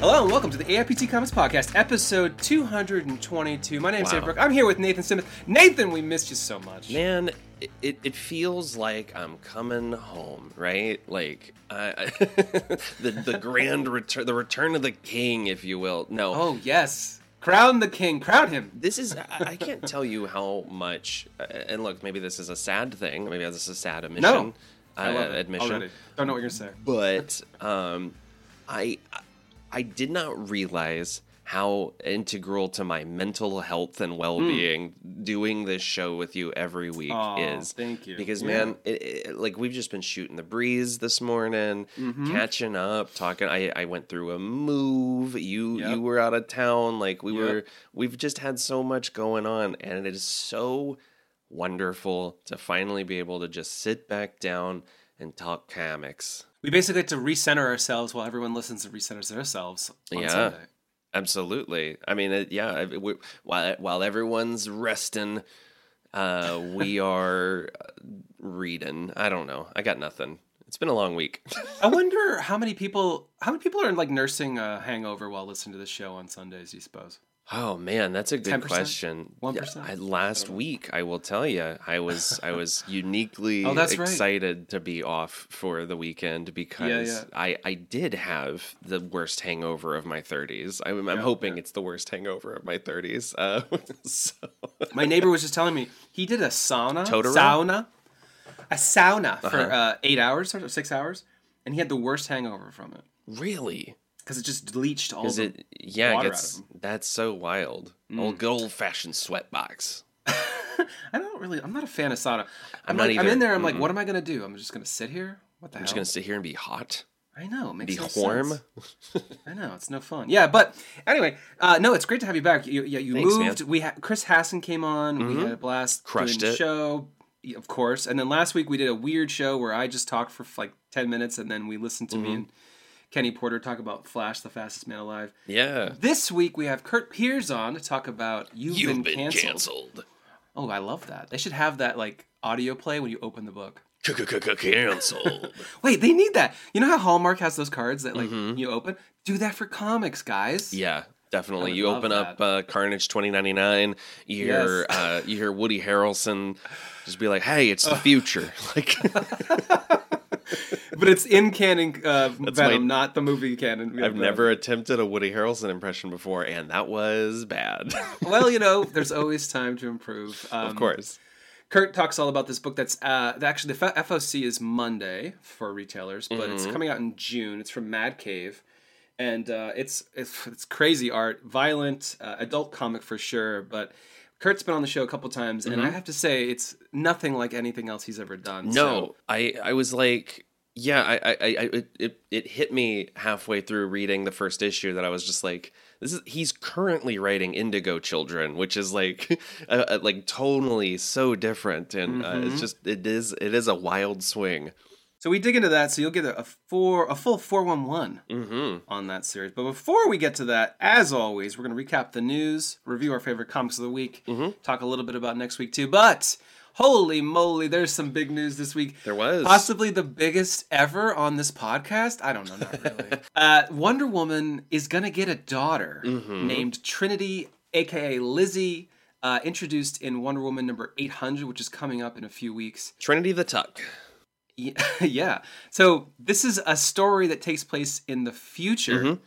Hello and welcome to the AIPT Comics Podcast, episode 222. My name's Wow. Dave Brooke. I'm here with Nathan Simmons. Nathan, we missed you so much. Man, it, it, it feels like I'm coming home, right? Like I, I the the grand return, the return of the king, if you will. No, Oh, yes. Crown the king. Crown him. this is I, I can't tell you how much. uh, And look, maybe this is a sad thing. Maybe this is a sad admission. No. uh, I love it admission. already. Don't know what you're going to say. but um, I I did not realize how integral to my mental health and well being doing this show with you every week is. thank you. Because Yeah. man, it, it, like we've just been shooting the breeze this morning, Mm-hmm. catching up, talking. I I went through a move. You Yep. you were out of town. Like we Yep. were. We've just had so much going on, and it is so wonderful to finally be able to just sit back down and talk comics. We basically have to recenter ourselves while everyone listens and recenters themselves on Yeah. Sunday. Absolutely. I mean, it, yeah. it- we- while while everyone's resting, uh, we are uh, reading. I don't know. I got nothing. It's been a long week. I wonder how many people how many people are like nursing a hangover while listening to this show on Sundays, you suppose? Oh man, that's a good 10%? question. 1%? Yeah, I, last week, I will tell you, I was I was uniquely Oh, that's right. excited to be off for the weekend because yeah. I I did have the worst hangover of my 30s. I'm, I'm Yeah, hoping it's the worst hangover of my 30s. Uh, so. My neighbor was just telling me he did a sauna, Totoro? sauna, a sauna for Uh-huh. uh, eight hours or six hours, and he had the worst hangover from it Really? Because it just leached all the. it? Yeah, water it out gets. of Mm. That's so wild. Old good old fashioned sweat box. I don't really. I'm not a fan of sauna. I'm, I'm not like, I'm in there. I'm like, what am I gonna do? I'm just gonna sit here. What the I'm hell? just gonna sit here and be hot, I know. It makes be no warm. I know it's no fun. Yeah, but anyway, uh, no, it's great to have you back. You, yeah, you Thanks, moved. man. We ha- Chris Hassan came on. We had a blast. Crushed it. Show, of course. And then last week we did a weird show where I just talked for like ten minutes, and then we listened to me and Kenny Porter talk about Flash, the fastest man alive. Yeah. This week we have Curt Pires on to talk about You've, You've Been, been canceled. canceled. Oh, I love that. They should have that like audio play when you open the book. Canceled. Wait, they need that. You know how Hallmark has those cards that like you open? Do that for comics, guys. Mm-hmm. yeah. Definitely. You open up uh, Carnage 2099. You hear Yes. uh, you hear Woody Harrelson just be like, "Hey, it's the future." Like, But it's in canon uh, Venom, my- not the movie canon. I've never attempted a Woody Harrelson impression before, and that was bad. Well, you know, there's always time to improve. Um, of course. Curt talks all about this book. That's uh, actually the FOC is Monday for retailers, but Mm-hmm. it's coming out in June. It's from Mad Cave, and uh, it's, it's it's crazy art, violent, uh, adult comic for sure. But Curt's been on the show a couple times, and I have to say it's nothing like anything else he's ever done. Mm-hmm. No, So- I I was like, yeah, I I, I it, it it hit me halfway through reading the first issue that I was just like, this is he's currently writing Indigo Children, which is like, uh, uh, like tonally so different, and uh, Mm-hmm. it's just it is it is a wild swing. So we dig into that. So you'll get a, four, a full four one one Mm-hmm. on that series. But before we get to that, as always, we're going to recap the news, review our favorite comics of the week, Mm-hmm. talk a little bit about next week too. But holy moly, there's some big news this week. There was Possibly the biggest ever on this podcast. I don't know, not really. uh, Wonder Woman is going to get a daughter Mm-hmm. named Trinity, aka Lizzie. Uh, introduced in Wonder Woman number 800, which is coming up in a few weeks. Trinity the Tuck. Yeah. So this is a story that takes place in the future. Mm-hmm.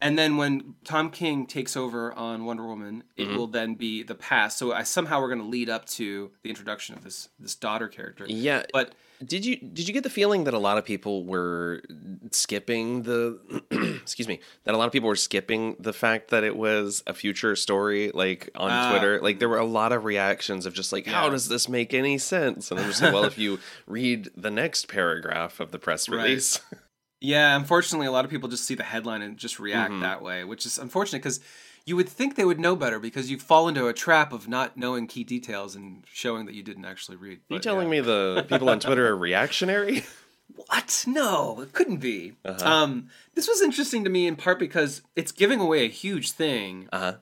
And then when Tom King takes over on Wonder Woman, it Mm-hmm. will then be the past. So I somehow we're going to lead up to the introduction of this this daughter character. Yeah, But Did you did you get the feeling that a lot of people were skipping the excuse me that a lot of people were skipping the fact that it was a future story like on Ah. Twitter like there were a lot of reactions of just like how does this make any sense and I'm just like well if you read the next paragraph of the press Right. yeah, unfortunately, a lot of people just see the headline and just react Mm-hmm. that way, which is unfortunate because you would think they would know better because you fall into a trap of not knowing key details and showing that you didn't actually read. you telling me the people on Twitter are reactionary What? No, it couldn't be. Uh-huh. Um, this was interesting to me in part because it's giving away a huge thing uh huh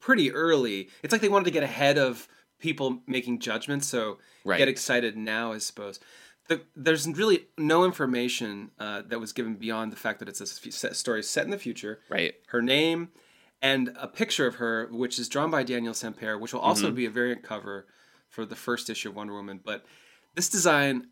pretty early. It's like they wanted to get ahead of people making judgments, so Right. get excited now, I suppose. The, there's really no information uh, that was given beyond the fact that it's a f- story set in the future. Right. Her name and a picture of her, which is drawn by Daniel Sampere, which will also Mm-hmm. be a variant cover for the first issue of Wonder Woman. But this design,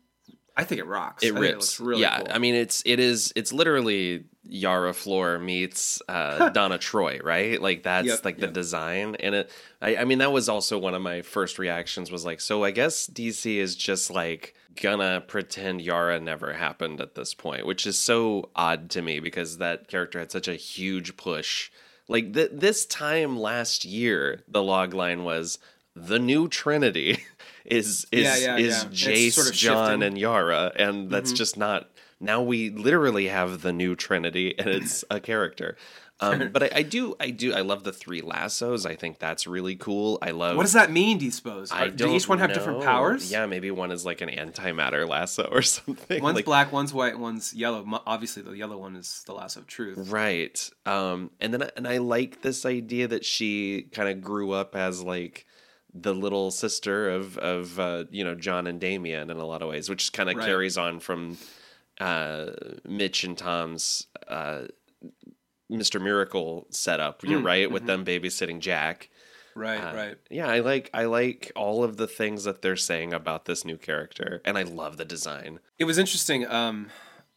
I think it rocks. It I rips. looks really yeah, cool. I mean it's it is it's literally Yara Flor meets uh, Donna Troy, right? Like that's Yep, like the design, and it. I, I mean that was also one of my first reactions was like, so I guess DC is just like gonna pretend Yara never happened at this point, which is so odd to me because that character had such a huge push. Like th- this time last year, the log line was the new Trinity is is Yeah, yeah, is yeah. Jace, sort of John, shifting. and Yara, and that's Mm-hmm. just not. Now we literally have the new Trinity, and it's a character. Um, but I, I do, I do, I love the three lassos. I think that's really cool. I love. what does that mean? Do you suppose? I don't each one have different powers? Yeah, maybe one is like an antimatter lasso or something. One's like, black, one's white, one's yellow. Obviously, the yellow one is the lasso of truth. Right. Um, and then and I like this idea that she kind of grew up as like the little sister of of uh, you know John and Damian in a lot of ways, which kind of Right. carries on from uh, Mitch and Tom's uh, Mr. Miracle setup. You're right with them babysitting Jack. Right, Uh, right. Yeah, I like I like all of the things that they're saying about this new character, and I love the design. It was interesting. Um,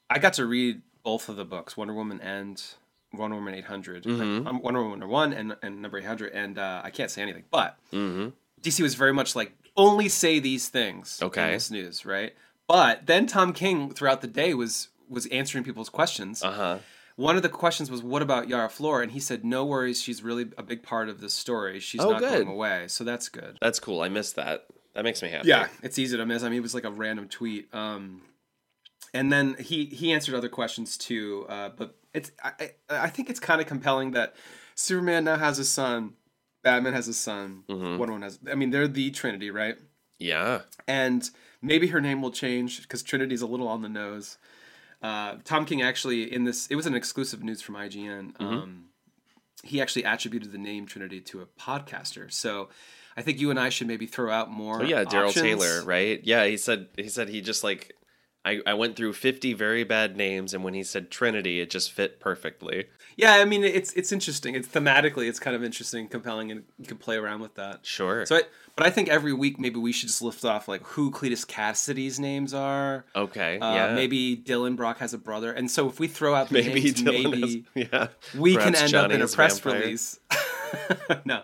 I got to read both of the books, Wonder Woman and Wonder Woman 800. Mm-hmm. Um, Wonder Woman number one and, and number 800, and uh, I can't say anything. But Mm-hmm. DC was very much like, only say these things Okay. in this news, right? But then Tom King, throughout the day, was was answering people's questions. Uh huh. One of the questions was, "What about Yara Flor?" And he said, "No worries, she's really a big part of this story. She's Oh, not good. going away, so that's good." That's cool. I missed that. That makes me happy. Yeah, it's easy to miss. I mean, it was like a random tweet. Um, and then he he answered other questions too. Uh, but it's I I, think it's kind of compelling that Superman now has a son, Batman has a son, Mhm. Wonder Woman has. I mean, they're the Trinity, right? Yeah. And maybe her name will change because Trinity's a little on the nose. Uh, Tom King actually in this it was an exclusive news from IGN. Mm-hmm. Um, he actually attributed the name Trinity to a podcaster. So I think you and I should maybe throw out more. Oh yeah, Daryl. Taylor, right? Yeah, he said he said he just like I, I went through 50 very bad names and when he said Trinity, it just fit perfectly. Yeah, I mean it's it's interesting. It's thematically it's kind of interesting, compelling, and you can play around with that. Sure. So, I, but I think every week maybe we should just lift off like who Cletus Kasady's names are. okay. Uh, yeah. Maybe Dylan Brock has a brother, and so if we throw out the maybe names, Dylan maybe has, yeah. we can end Johnny up in a press vampire. release. no,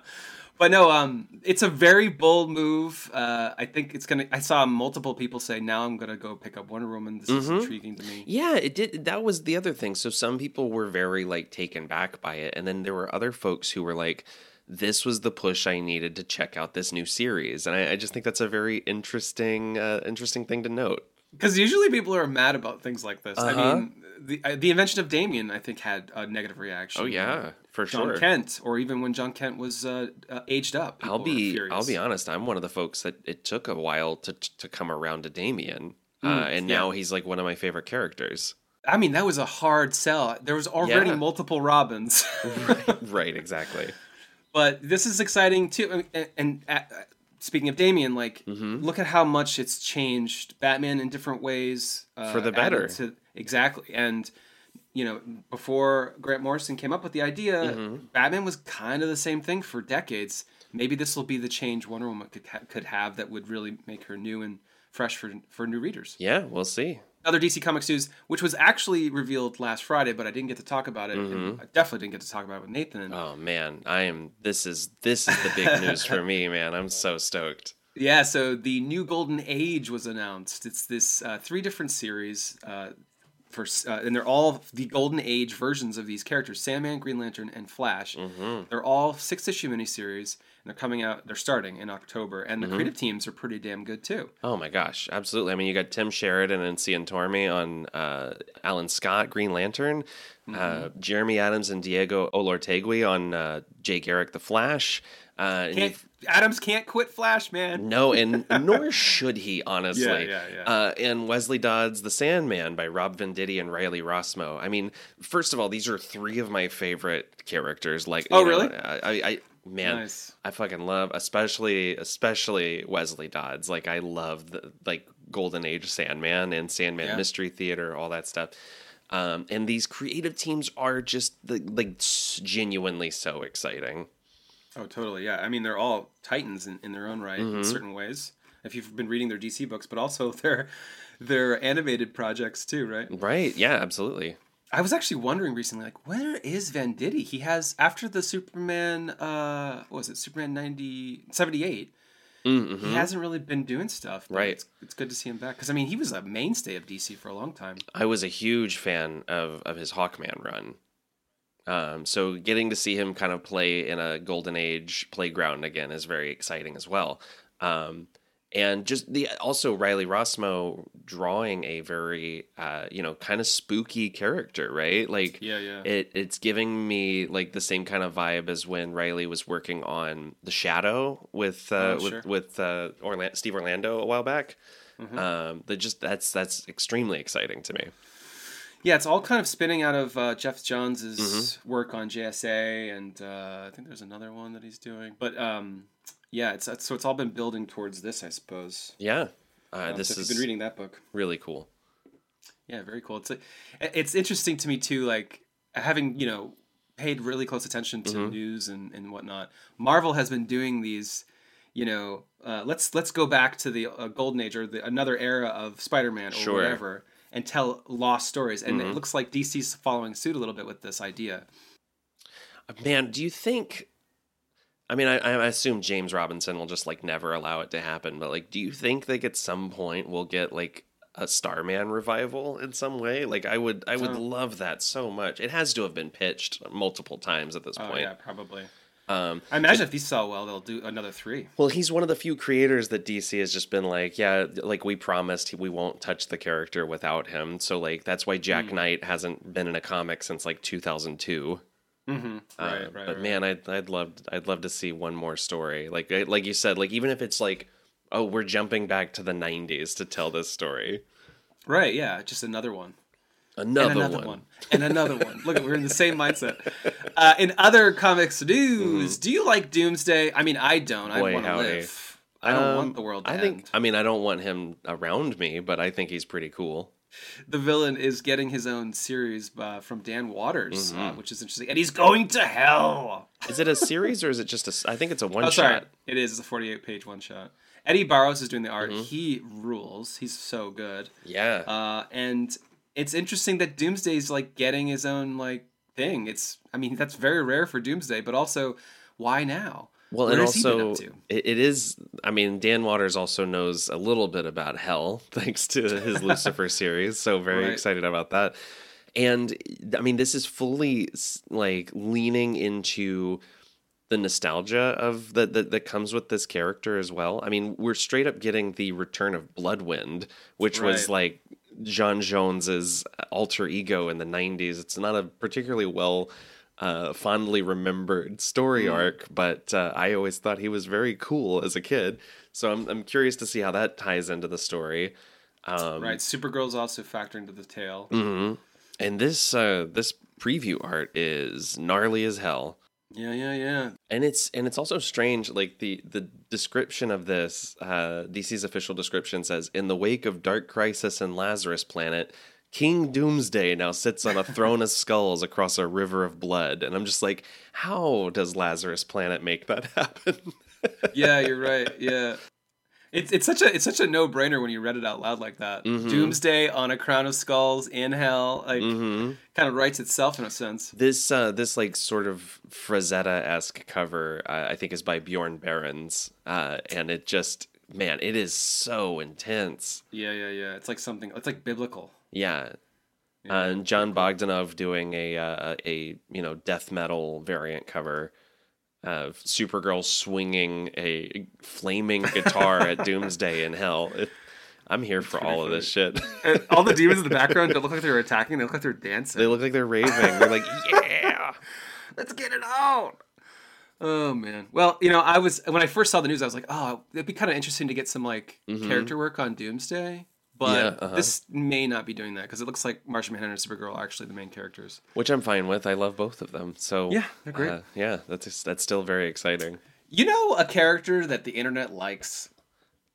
but no, um, it's a very bold move. Uh, I think it's gonna. I saw multiple people say, "Now I'm gonna go pick up Wonder Woman." This is Mhm. intriguing to me. Yeah, it did. That was the other thing. So some people were very like taken back by it, and then there were other folks who were like, "This was the push I needed to check out this new series," and I, I just think that's a very interesting, uh, interesting thing to note. Because usually people are mad about things like this. I Uh-huh. mean, the uh, the invention of Damian, I think, had a negative reaction. Oh yeah, for John sure. John Kent, or even when John Kent was uh, uh, aged up. I'll be. I'll be honest. I'm one of the folks that it took a while to to come around to Damian, uh, Mm, and yeah. now he's like one of my favorite characters. I mean, that was a hard sell. There was already Yeah. multiple Robins. right, right, exactly. but this is exciting too. I mean, And, and uh, speaking of Damian, like, Mhm. look at how much it's changed Batman in different ways uh, For the better. To, exactly, and you know, before Grant Morrison came up with the idea, Mm-hmm. Batman was kind of the same thing for decades. Maybe this will be the change Wonder Woman could ha- could have that would really make her new and fresh for for new readers. Yeah, we'll see. Other DC Comics news, which was actually revealed last Friday, but I didn't get to talk about it. and I definitely didn't get to talk about it with Nathan. And Mm-hmm. Oh man, I am. This is this is the big news for me, man. I'm so stoked. Yeah, so the new Golden Age was announced. It's this uh, three different series, uh, for uh, and they're all the Golden Age versions of these characters: Sandman, Green Lantern, and Flash. Mm-hmm. They're all six issue miniseries, and they're coming out. They're starting in October, and the Mm-hmm. creative teams are pretty damn good too. Oh my gosh, absolutely. I mean, you got Tim Sheridan and Cian Tormey on uh, Alan Scott, Green Lantern, uh, Mm-hmm. Jeremy Adams and Diego Olortegui on uh, Jay Garrick, The Flash. Uh, Can't, Adams can't quit Flash, man. no, and nor should he, honestly. Yeah, yeah, yeah. Uh, and Wesley Dodds, The Sandman by Rob Venditti and Riley Rossmo. I mean, first of all, these are three of my favorite characters. Like, Oh, you know, really? I, I, I man, Nice. I fucking love, especially, especially Wesley Dodds. Like, I love the like golden age Sandman and Sandman Yeah. Mystery Theater, all that stuff. Um, and these creative teams are just the, like genuinely so exciting. Oh, totally. Yeah. I mean, they're all titans in, in their own right Mm-hmm. in certain ways. If you've been reading their DC books, but also their their animated projects too, right? Right? Yeah, absolutely. I was actually wondering recently, like, where is Venditti? He has after the Superman, uh, what was it Superman 90, 78, Mm-hmm. He hasn't really been doing stuff. but Right. It's, it's good to see him back because I mean he was a mainstay of DC for a long time. I was a huge fan of of his Hawkman run. Um, so getting to see him kind of play in a golden age playground again is very exciting as well. Um, and just the also Riley Rossmo drawing a very uh, you know kind of spooky character, right? Like Yeah, yeah. it it's giving me like the same kind of vibe as when Riley was working on The Shadow with uh, Oh, with sure. with uh, Orla- Steve Orlando a while back. Mm-hmm. Um, that just that's that's extremely exciting to me. Yeah, it's all kind of spinning out of uh, Geoff Johns's Mm-hmm. work on JSA, and uh, I think there's another one that he's doing. But um, yeah, it's, it's so it's all been building towards this, I suppose. Yeah, uh, Um, this so is you've been reading that book. really cool. Yeah, very cool. It's it's interesting to me too, like having you know paid really close attention to Mm-hmm. news and and whatnot. Marvel has been doing these, you know, uh, let's let's go back to the uh, golden age or the, another era of Spider-Man or Sure. Whatever, and tell lost stories. And it looks like DC's following suit a little bit with this idea. Uh, Man, do you think? I mean, I, I assume James Robinson will just like never allow it to happen. But like, do you think like at some point we'll get like a Starman revival in some way? Like, I would, I would Oh. love that so much. It has to have been pitched multiple times at this Oh point. yeah, probably. Um, I imagine if these sell well, they'll do another three. Well, he's one of the few creators that DC has just been like, yeah, like we promised we won't touch the character without him. So like that's why Jack Hmm. Knight hasn't been in a comic since like 2002. Mm-hmm. Right, Uh, right. but right. man, I'd I'd love I'd love to see one more story. Like like you said, like even if it's like, oh, we're jumping back to the 90s to tell this story. right, yeah, just another one. Another, another one. one. and another one. Look, we're in the same mindset. Uh, in other comics news, do you like Doomsday? I mean, I don't. I Mm-hmm. Want to live. I don't Um, want the world to I end. think I mean I don't want him around me, but I think he's pretty cool. the villain is getting his own series uh, from Dan Watters, Mm-hmm. uh, which is interesting, and he's going to hell. Is it a series or is it just a? I think it's a one Oh, sorry, shot. it is. It's a forty-eight page one shot. Eddy Barrows is doing the art. Mm-hmm. He rules. He's so good. Yeah. Uh, and it's interesting that Doomsday's like getting his own like thing. It's I mean that's very rare for Doomsday, but also why now? Well, Where and has he been also it, is. I mean, Dan Watters also knows a little bit about hell thanks to his Lucifer series. So very Right. excited about that. And I mean, this is fully like leaning into the nostalgia of that that that comes with this character as well. I mean, we're straight up getting the return of Bloodwynd, which was like J'onn J'onzz's alter ego in the '90s. It's not a particularly well. Uh, fondly remembered story Mm. arc, but uh, I always thought he was very cool as a kid. So I'm I'm curious to see how that ties into the story. Um, right, Supergirl's also factoring into the tale. mhm. And this uh, this preview art is gnarly as hell Yeah, yeah, yeah. and it's and it's also strange like the the description of this uh dc's official description says in the wake of dark crisis and lazarus planet king doomsday now sits on a throne of skulls across a river of blood and i'm just like how does lazarus planet make that happen Yeah, you're right. Yeah. It's, it's such a it's such a no brainer when you read it out loud like that. Mhm. Doomsday on a crown of skulls in hell, like hmm kind of writes itself in a sense. this uh this like sort of frazetta-esque cover uh, i think is by Bjorn Barends uh and it just man it is so intense Yeah, yeah, yeah. It's like something. It's like biblical. yeah Yeah. Uh, and Jon Bogdanove doing a uh, a you know death metal variant cover of Supergirl swinging a flaming guitar at Doomsday in Hell. It, I'm here for all of this shit. And all the demons in the background don't look like they're attacking. They look like they're dancing. they look like they're raving. They're like, yeah. Let's get it out. Oh man. Well, you know, I was when I first saw the news, I was like, oh, it'd be kind of interesting to get some like mm-hmm. character work on Doomsday. But. Yeah, uh-huh. this may not be doing that because it looks like Martian Manhunter and Supergirl are actually the main characters. Which I'm fine with. I love both of them. So Yeah, they're great. uh, yeah, that's that's still very exciting. You know, a character that the internet likes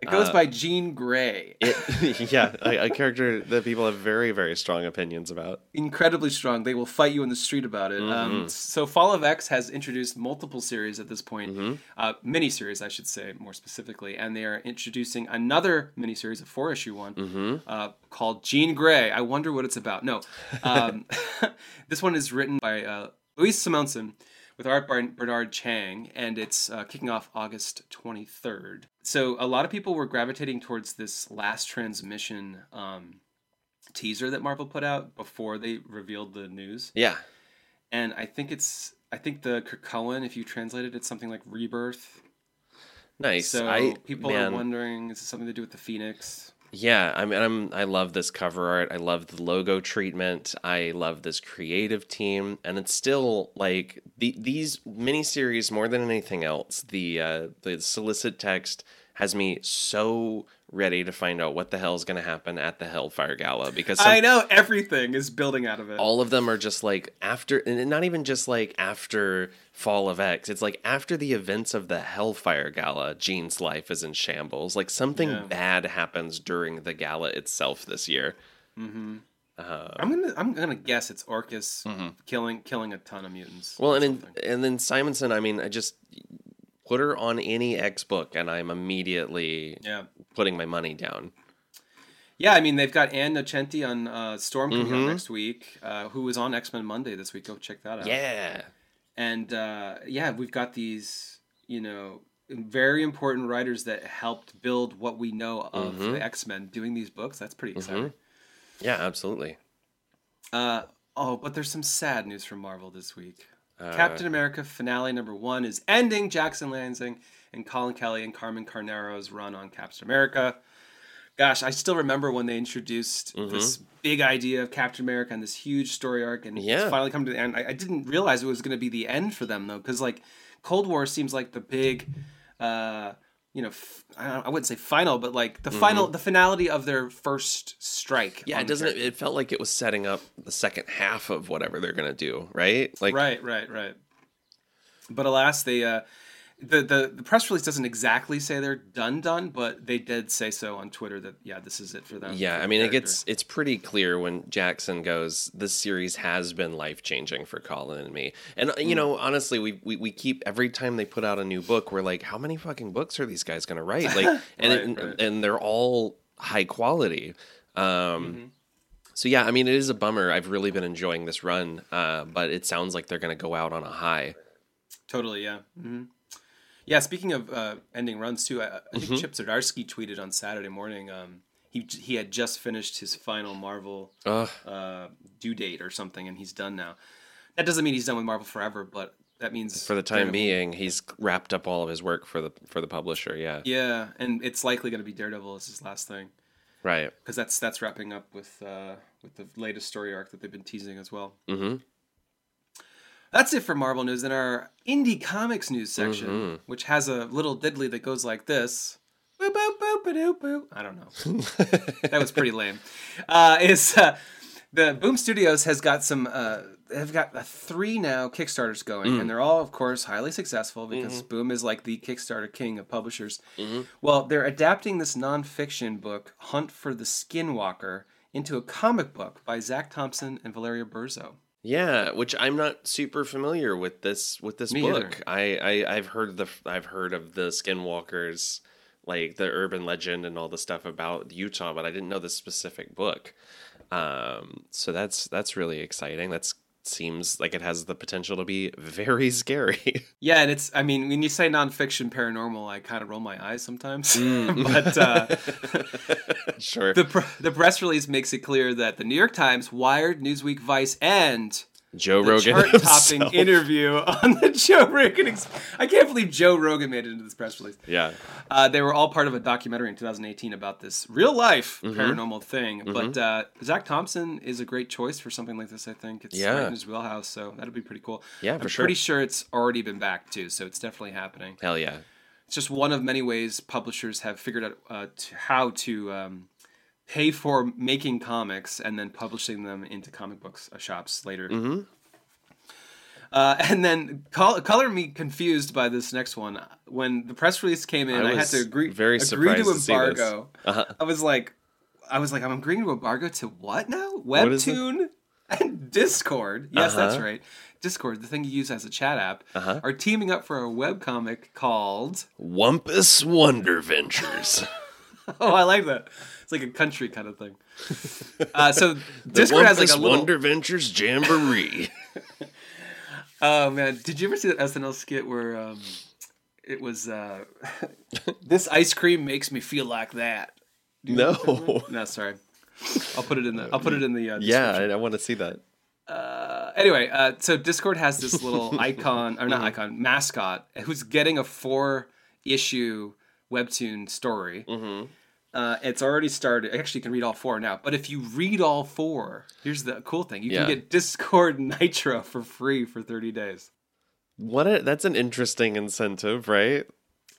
It goes Uh, by Jean Grey. It, yeah, a, a character that people have very, very strong opinions about. incredibly strong. They will fight you in the street about it. Um, so Fall of X has introduced multiple series at this point, uh, mini series, I should say more specifically, and they are introducing another mini series, a four issue one, uh, called Jean Grey. I wonder what it's about. No, um, this one is written by uh, Louise Simonson with art by Bernard Chang, and it's uh, kicking off August 23rd. So a lot of people were gravitating towards this last transmission. Um, teaser that Marvel put out before they revealed the news. Yeah, And I think it's I think the Krakoan, if you translate it, it's something like rebirth. nice. So I, people man, are wondering, is it something to do with the Phoenix? Yeah, I mean, I'm I love this cover art. I love the logo treatment. I love this creative team, and it's still like the these miniseries more than anything else. The uh, the solicit text has me so ready to find out what the hell is going to happen at the Hellfire Gala because some, I know everything is building out of it. all of them are just like after, and not even just like after Fall of X. It's like after the events of the Hellfire Gala, Jean's life is in shambles. Like something Yeah. bad happens during the gala itself this year. hmm Uh, I'm gonna I'm gonna guess it's Orchis killing killing a ton of mutants. well, and something. and then Simonson. I mean, I just put her on any X book, and I'm immediately yeah. putting my money down. Yeah, I mean they've got Ann Nocenti on uh, Storm coming Mhm. out next week, uh, who was on X Men Monday this week. Go check that out. Yeah, and uh, yeah, we've got these, you know, very important writers that helped build what we know of Mhm. the X Men doing these books. That's pretty exciting. yeah, absolutely. Uh, oh, but there's some sad news from Marvel this week. Uh, Captain America finale number one is ending. Jackson Lanzing and Collin Kelly and Carmen Carnero's run on Captain America. Gosh, I still remember when they introduced Mhm. this big idea of Captain America and this huge story arc, and Yeah. it's finally come to the end. I, I didn't realize it was going to be the end for them though, because like Cold War seems like the big, uh, you know, f- I, wouldn't say final, but like the final, the finality of their first strike. Mm-hmm. Yeah, it doesn't. It felt like it was setting up the second half of whatever they're gonna do, right? Like, right, right, right. But alas, they uh, the the the press release doesn't exactly say they're done done, but they did say so on Twitter that yeah, this is it for them. Yeah, for I mean, it gets it's pretty clear when Jackson goes. This series has been life changing for Collin and me, and uh, you know, honestly, we, we we keep every time they put out a new book, we're like, how many fucking books are these guys gonna write? Like, and Right, and, right. and they're all high quality. Um, Mm-hmm. So yeah, I mean, it is a bummer. I've really been enjoying this run, uh, but it sounds like they're gonna go out on a high. totally yeah. hmm Yeah, speaking of uh, ending runs too, I, I think Chip Zdarsky tweeted on Saturday morning. Um, he he had just finished his final Marvel uh, due date or something, and he's done now. That doesn't mean he's done with Marvel forever, but that means For the time Daredevil- being, he's wrapped up all of his work for the for the publisher. Yeah, Yeah, and it's likely going to be Daredevil as his last thing. right. because that's that's wrapping up with uh, with the latest story arc that they've been teasing as well. Mm-hmm. That's it for Marvel news. In our indie comics news section, Mhm. which has a little diddly that goes like this. Boop, boop, boop, ba-doop, boop. I don't know. that was pretty lame. Uh, is uh, the Boom Studios has got some. Uh, they've got uh, three now Kickstarters going, and they're all, of course, highly successful because Boom is like the Kickstarter king of publishers. Well, they're adapting this nonfiction book, Hunt for the Skinwalker, into a comic book by Zac Thompson and Valeria Burzo. Yeah, which I'm not super familiar with this with this Me book. I, I I've heard the I've heard of the Skinwalkers, like the urban legend and all the stuff about Utah, but I didn't know the specific book. Um, so that's that's really exciting. That's seems like it has the potential to be very scary. Yeah, and it's, I mean, when you say nonfiction paranormal, I kind of roll my eyes sometimes. Mm. but uh, sure. the, pr- the press release makes it clear that the New York Times, Wired, Newsweek, Vice, and Joe the Rogan chart-topping himself. interview on the Joe Rogan. Ex- I can't believe Joe Rogan made it into this press release. Yeah. Uh, they were all part of a documentary in 2018 about this real life Mm-hmm. paranormal thing. But uh, Zac Thompson is a great choice for something like this. I think it's Yeah. right in his wheelhouse, so that'd be pretty cool. Yeah, I'm for sure. pretty sure it's already been backed too, so it's definitely happening. Hell yeah. It's just one of many ways publishers have figured out uh, to, how to um, pay for making comics and then publishing them into comic books uh, shops later. Mm-hmm. Uh, and then col- color me confused by this next one. When the press release came in, I I, had to agree very agree to to embargo. Uh-huh. I was like, I was like, I'm agreeing to embargo to what now? What? Webtoon and Discord. Yes, that's Uh-huh. right. Discord, the thing you use as a chat app, Uh-huh. are teaming up for a webcomic called. Wumpus Wonderventures. Oh, I like that. It's like a country kind of thing. Uh, so Discord has like a little. Wonder Ventures Jamboree. Oh man, did you ever see that SNL skit where um, it was uh, this ice cream makes me feel like that? no. No, sorry. I'll put it in the. I'll put it in the. Uh, Yeah. I, I want to see that. Uh, anyway, uh, so Discord has this little icon, or not Mm-hmm. icon, mascot, who's getting a four issue webtoon story. Mm-hmm. Uh, it's already started. Actually, you can read all four now. But if you read all four, here's the cool thing: you Yeah. can get Discord Nitro for free for 30 days. What? A, that's an interesting incentive, right?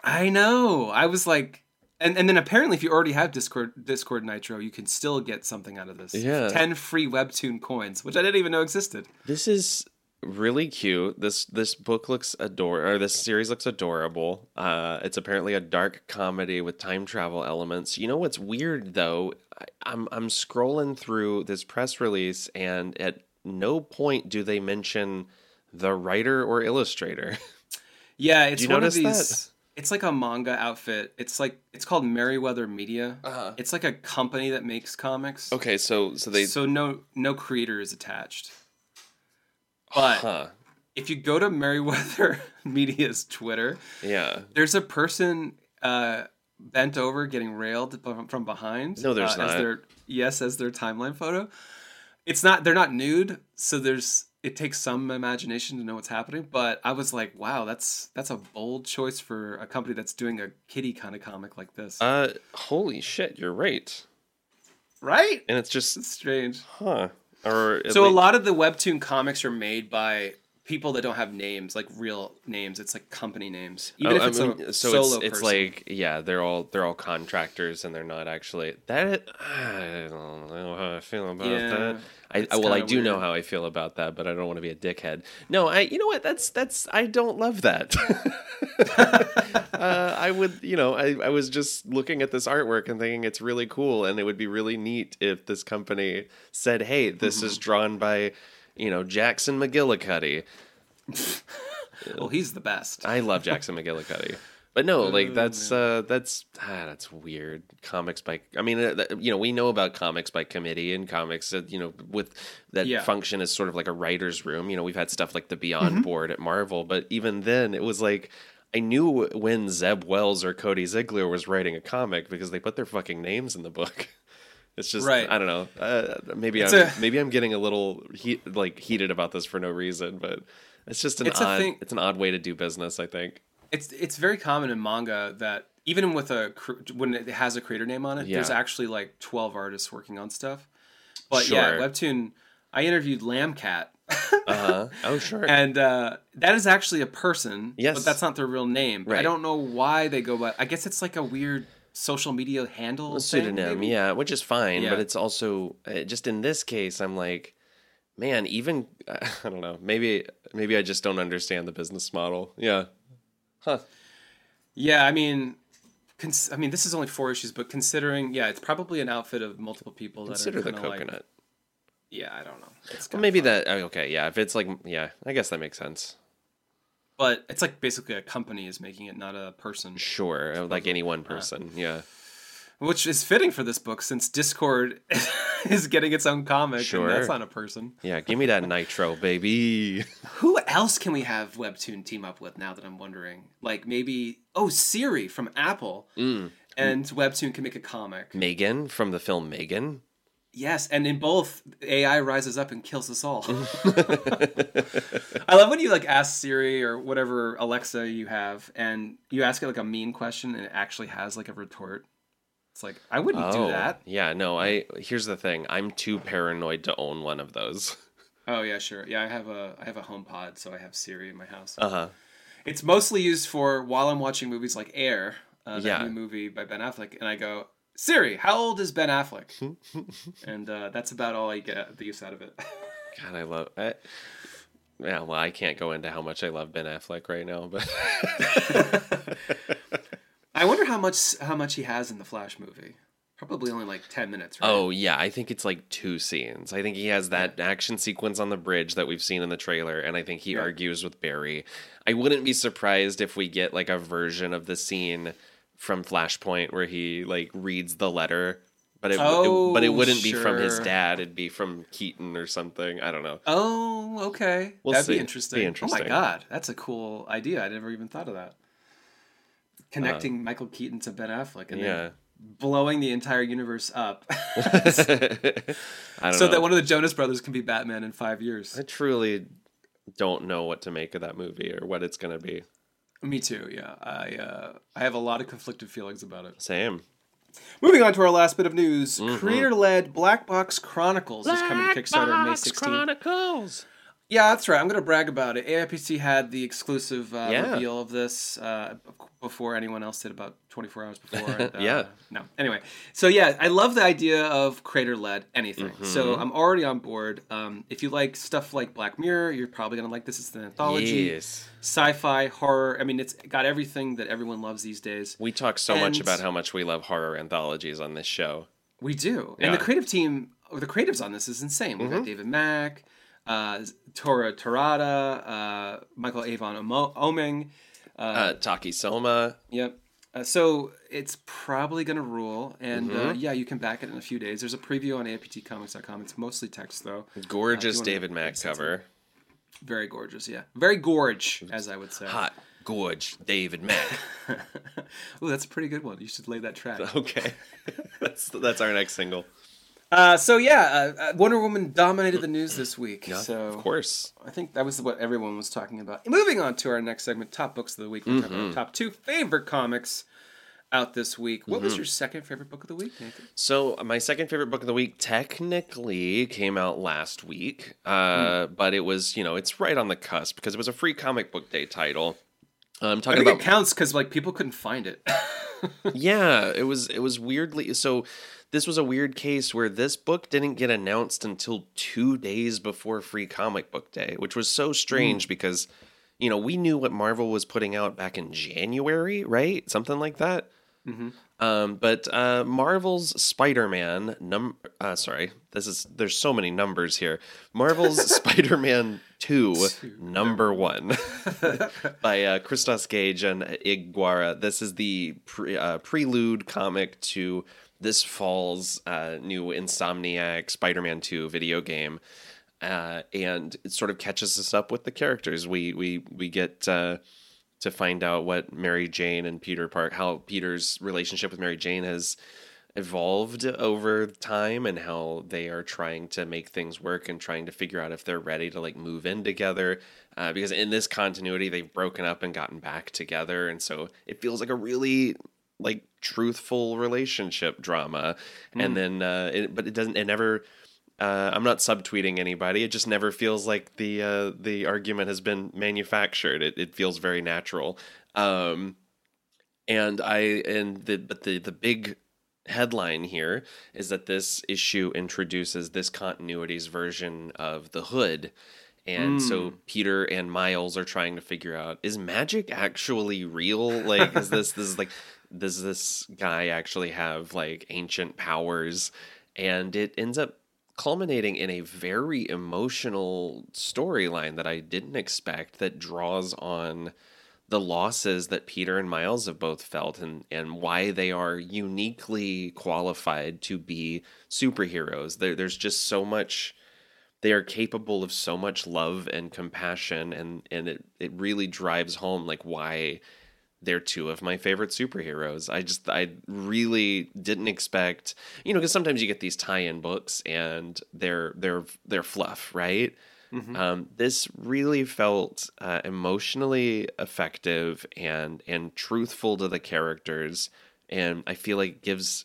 I know. I was like, and and then apparently, if you already have Discord Discord Nitro, you can still get something out of this. Yeah. ten free webtoon coins, which I didn't even know existed. This is really cute. This this book looks ador or this series looks adorable. Uh, it's apparently a dark comedy with time travel elements. You know what's weird though? I, I'm I'm scrolling through this press release, and at no point do they mention the writer or illustrator. Yeah, it's one of notice that? these. It's like a manga outfit. It's like it's called Merryweather Media. Uh-huh. It's like a company that makes comics. okay, so so they so no no creator is attached. But huh if you go to Merryweather Media's Twitter, yeah. there's a person uh, bent over getting railed from from behind. No, there's uh, not. As their, yes, as their timeline photo. It's not. They're not nude, so there's. It takes some imagination to know what's happening. But I was like, wow, that's that's a bold choice for a company that's doing a kitty kind of comic like this, Uh, holy shit, you're right. right? And it's just It's strange. huh. Or So a lot of the webtoon comics are made by people that don't have names, like real names. It's like company names, even Oh, if I it's mean, a so solo it's, it's person. like yeah they're all they're all contractors and they're not actually that I don't know how I feel about Yeah, that I, I well I do know how I feel about that but I don't want to be a dickhead no I you know what that's that's I don't love that uh, I would you know I, I was just looking at this artwork and thinking it's really cool and it would be really neat if this company said hey this Mm-hmm. is drawn by you know Jackson McGillicuddy well, he's the best. I love Jackson McGillicuddy. But no, like Oh, that's uh, that's ah, that's weird. Comics by I mean, uh, th- you know, we know about comics by committee and comics, uh, you know, with that Yeah. function as sort of like a writer's room. You know, we've had stuff like the Beyond Mm-hmm. board at Marvel, but even then, it was like I knew when Zeb Wells or Cody Ziglar was writing a comic because they put their fucking names in the book. It's just Right. I don't know. Uh, maybe It's I'm a- maybe I'm getting a little heat, like heated about this for no reason, but it's just an It's odd it's an odd way to do business. I think. It's it's very common in manga that even with a when it has a creator name on it, there's actually like twelve artists working on stuff. But yeah, webtoon. I interviewed Lambcat, Uh huh. Oh sure. and uh, that is actually a person. Yes. but that's not their real name. But I don't know why they go by. I guess it's like a weird social media handle a pseudonym, maybe? yeah, which is fine, Yeah. but it's also uh, just in this case, I'm like, man, even I don't know, maybe maybe I just don't understand the business model. Yeah, huh? Yeah, I mean, cons- I mean, this is only four issues, but considering, yeah, it's probably an outfit of multiple people. Consider that the are kinda coconut. Like, yeah, I don't know. It's well, maybe fun. that oh, okay, yeah. If it's like, yeah, I guess that makes sense. But it's like basically a company is making it, not a person, Sure, like any one person, yeah. which is fitting for this book since Discord is getting its own comic. Sure. and that's not a person. Yeah, give me that nitro, baby. Who else can we have Webtoon team up with now that I'm wondering? Like maybe oh Siri from Apple, Mm. and Webtoon can make a comic. Megan from the film Megan. Yes, and in both, AI rises up and kills us all. I love when you like ask Siri or whatever Alexa you have, and you ask it like a mean question, and it actually has like a retort. It's like I wouldn't do that. Oh, Yeah, no, I here's the thing. I'm too paranoid to own one of those. Oh yeah, sure. Yeah, I have a I have a HomePod, so I have Siri in my house. Uh-huh. It's mostly used for while I'm watching movies like Air, uh, that Yeah. new movie by Ben Affleck, and I go Siri, how old is Ben Affleck? and uh, that's about all I get the use out of it. God, I love I, Yeah, well, I can't go into how much I love Ben Affleck right now, but I wonder how much how much he has in the Flash movie. Probably only like ten minutes. Right? oh yeah, I think it's like two scenes. I think he has that action sequence on the bridge that we've seen in the trailer, and I think he Yeah. argues with Barry. I wouldn't be surprised if we get like a version of the scene from Flashpoint where he like reads the letter. But it, Oh, it- but it wouldn't be from his dad. It'd be from Keaton or something. I don't know. Oh, okay. We'll That'd see. be Be interesting. Oh my god, that's a cool idea. I never even thought of that. Connecting Michael Keaton to Ben Affleck and Uh, Yeah. then blowing the entire universe up, I don't so know. that one of the Jonas Brothers can be Batman in five years. I truly don't know what to make of that movie or what it's gonna be. Me too. Yeah, I uh, I have a lot of conflicted feelings about it. Same. Moving on to our last bit of news: Mm-hmm. creator-led Black Box Chronicles is coming to Kickstarter on May 16th. Chronicles. Yeah, that's right. I'm going to brag about it. AIPT had the exclusive uh, Yeah. reveal of this uh, before anyone else did, about 24 hours before. and, uh, Yeah. No. Anyway, so yeah, I love the idea of creator led anything. So Mm-hmm. I'm already on board. Um, if you like stuff like Black Mirror, you're probably going to like this. It's an anthology. Yes. Sci-fi, horror. I mean, it's got everything that everyone loves these days. We talk so much about how much we love horror anthologies on this show. We do. And the creative team, or the creatives on this is insane. We've Mm-hmm. got David Mack, uh, Tora Tarada, uh, Michael Avon Oeming. Uh, Taki Soma. Yep. Uh, so it's probably going to rule. And uh, Mm-hmm. yeah, you can back it in a few days. There's a preview on aiptcomics.com. It's mostly text, though. Gorgeous David Mack cover. Very gorgeous. Yeah. Very gorge, as I would say. Hot, gorge, David Mack. Ooh, that's a pretty good one. You should lay that track. okay. that's that's our next single. Uh, so yeah, uh, uh, Wonder Woman dominated the news this week. so Of course. I think that was what everyone was talking about. Moving on to our next segment, top books of the week. Mm-hmm. about top two favorite comics out this week. What was Mm-hmm. your second favorite book of the week, Nathan? So my second favorite book of the week technically came out last week, uh, but it was you know it's right on the cusp because it was a free comic book day title. I'm I talking think about it counts because like people couldn't find it. yeah, it was it was weirdly so. This was a weird case where this book didn't get announced until two days before Free Comic Book Day, which was so strange because, you know, we knew what Marvel was putting out back in January, right? Something like that. Um, but uh, Marvel's Spider-Man num uh, sorry, this is there's so many numbers here. Marvel's Spider-Man Two, number one, by uh, Christos Gage and Ig Guara. This is the pre- uh, prelude comic to this fall's uh, new Insomniac Spider-Man Two video game. Uh, and it sort of catches us up with the characters. We we we get uh, to find out what Mary Jane and Peter Park, how Peter's relationship with Mary Jane has evolved over time, and how they are trying to make things work and trying to figure out if they're ready to like move in together. Uh, because in this continuity, they've broken up and gotten back together, and so it feels like a really like truthful relationship drama. And then, uh, it, but it doesn't. It never uh, I'm not subtweeting anybody. It just never feels like the uh, the argument has been manufactured. It, it feels very natural. Um, and I and the but the the big headline here is that this issue introduces this continuity's version of the hood. And so Peter and Miles are trying to figure out is magic actually real? Like is this this is like does this guy actually have like ancient powers? And it ends up culminating in a very emotional storyline that I didn't expect that draws on the losses that Peter and Miles have both felt and, and why they are uniquely qualified to be superheroes. There, there's just so much they are capable of so much love and compassion and, and it, it really drives home like why they're two of my favorite superheroes. I just I really didn't expect, you know, because sometimes you get these tie-in books and they're they're they're fluff, right? Um, this really felt uh, emotionally effective and and truthful to the characters, and I feel like gives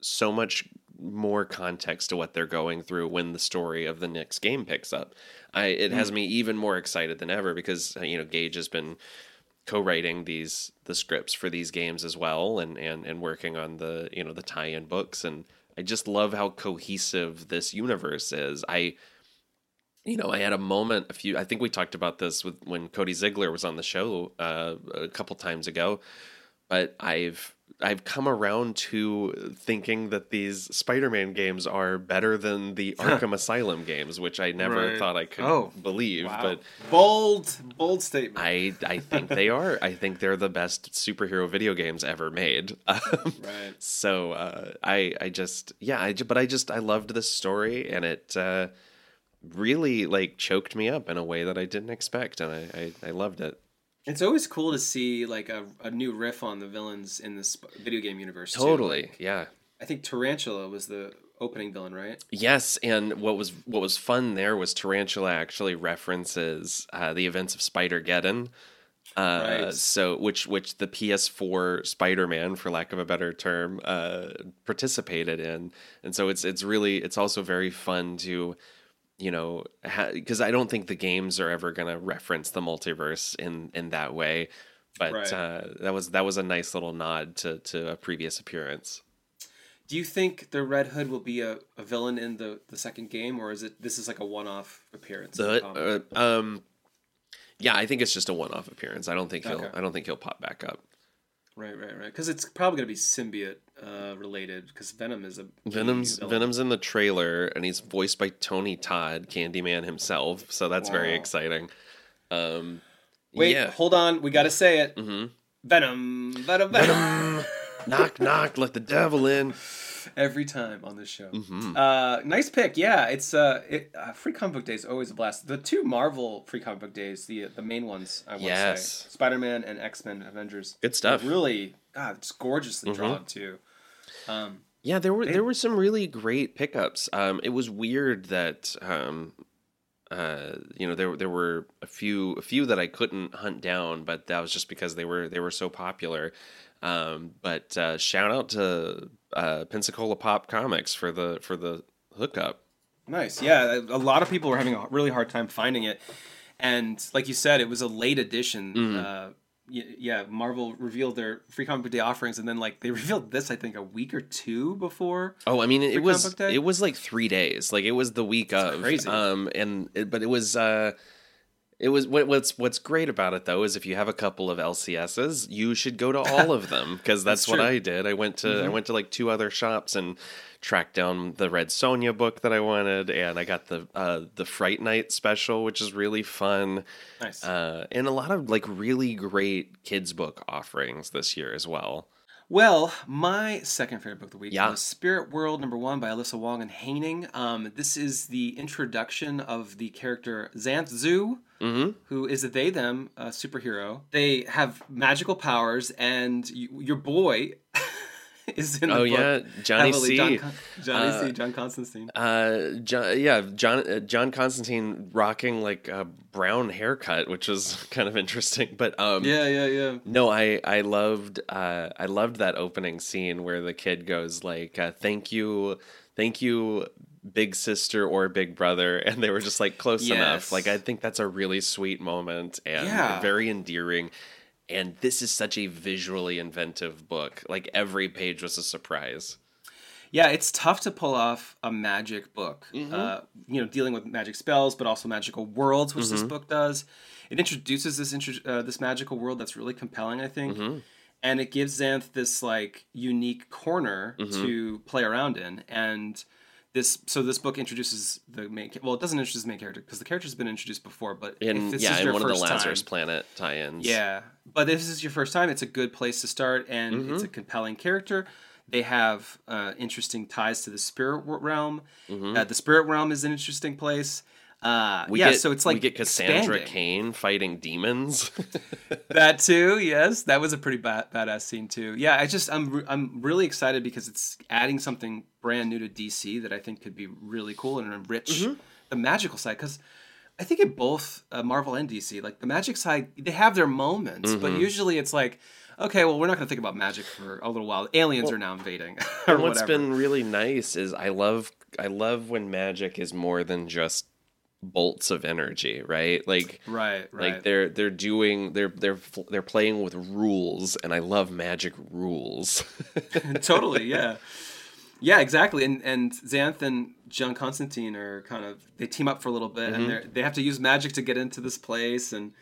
so much more context to what they're going through when the story of the next game picks up. I it has me even more excited than ever because you know Gage has been co-writing these the scripts for these games as well and and and working on the you know the tie-in books and I just love how cohesive this universe is. I you know, I had a moment a few. I think we talked about this with when Cody Ziglar was on the show uh, a couple times ago. But I've I've come around to thinking that these Spider-Man games are better than the Arkham Asylum games, which I never Right. thought I could Oh, believe. Wow. But bold, bold statement. I I think they are. I think they're the best superhero video games ever made. Um, right. so uh, I I just yeah I but I just I loved this story and it uh, really like choked me up in a way that I didn't expect and I I, I loved it. It's always cool to see like a, a new riff on the villains in this video game universe. Totally Like, yeah. I think Tarantula was the opening villain, right? Yes, and what was what was fun there was Tarantula actually references uh, the events of Spider Geddon. Uh, Right. So, which which the PS4 Spider-Man, for lack of a better term, uh, participated in, and so it's it's really it's also very fun to, you know, because I don't think the games are ever gonna reference the multiverse in in that way, but Right. uh, that was that was a nice little nod to to a previous appearance. Do you think the Red Hood will be a, a villain in the, the second game, or is it this is like a one off appearance? the The uh, um, yeah, I think it's just a one-off appearance. I don't think he'll. Okay. I don't think he'll pop back up. Right, right, right. Because it's probably gonna be symbiote uh, related. Because Venom is a Venom's villain. Venom's in the trailer, and he's voiced by Tony Todd, Candyman himself. So that's very exciting. Um, Wait, yeah. hold on. We got to say it. hmm Venom, Venom, Venom. knock, knock, let the devil in. Every time on this show. hmm Uh, nice pick. Yeah, it's uh, it, uh, free comic book day is always a blast. The two Marvel free comic book days, the the main ones, I want to Yes. say, Spider Man and X Men Avengers. Good stuff. Really, God, it's gorgeously Mhm. drawn too. Um, Yeah, there were They- there were some really great pickups. Um, it was weird that um, uh, you know there there were a few a few that I couldn't hunt down, but that was just because they were they were so popular. Um, but uh, shout out to uh, Pensacola Pop Comics for the for the hookup. nice. Yeah, a lot of people were having a really hard time finding it, and like you said, it was a late edition. Mm. Uh, yeah, Marvel revealed their free comic book day offerings, and then like they revealed this, I think, a week or two before. Oh, I mean, it Free was Comic Book Day? it was like three days. Like it was the week of. crazy. Um, and it, but it was uh, it was what, what's what's great about it though is if you have a couple of LCSs, you should go to all of them because that's, That's what. I did. I went to I Mhm. went to like two other shops and tracked down the Red Sonja book that I wanted, and I got the uh, the Fright Night special, which is really fun, Nice. uh, and a lot of like really great kids book offerings this year as well. Well, my second favorite book of the week Yeah. was Spirit World number one by Alyssa Wong and Haining. Um, this is the introduction of the character Xanthe Zhou, hmm who is a they them uh, superhero. They have magical powers, and you, your boy is in the Oh book. yeah, Johnny heavily. C. John, Con- Johnny Uh, C. John Constantine. Uh, John, yeah, John, uh, John Constantine rocking like a brown haircut, which was kind of interesting. But um, Yeah, yeah, yeah. no, I I loved uh I loved that opening scene where the kid goes like, uh, "Thank you, thank you." Big sister or big brother, and they were just like close enough. Like I think that's a really sweet moment and Yeah. very endearing. And this is such a visually inventive book. Like every page was a surprise. Yeah, it's tough to pull off a magic book. Mhm. Uh, you know, dealing with magic spells, but also magical worlds, which this Mhm. book does. It introduces this intro- uh, this magical world that's really compelling, I think, Mhm. and it gives Xanthe this like unique corner Mhm. to play around in. And this, so this book introduces the main. Well, it doesn't introduce the main character because the character's been introduced before. But in if this yeah is in your one of the Lazarus time, Planet tie-ins. yeah, but if this is your first time, it's a good place to start, and Mm-hmm. it's a compelling character. They have uh, interesting ties to the spirit realm. Mhm. Uh, the spirit realm is an interesting place. Uh, we yeah, get, so it's like we get Cassandra expanding. Cain fighting demons. that too. Yes, that was a pretty bad, badass scene too. Yeah, I just I'm I'm really excited because it's adding something brand new to DC that I think could be really cool and enrich Mm-hmm. the magical side because. I think in both uh, Marvel and DC, like the magic side, they have their moments, but Mm-hmm. usually it's like, okay, well, we're not going to think about magic for a little while. Aliens are now invading, or what's whatever. been really nice is I love I love when magic is more than just bolts of energy, right? Like right, right. like they're they're doing they're they're they're playing with rules and I love magic rules. totally, yeah. Yeah, exactly. And and Xanthe and John Constantine are kind of they team up for a little bit, Mm-hmm. and they they have to use magic to get into this place. And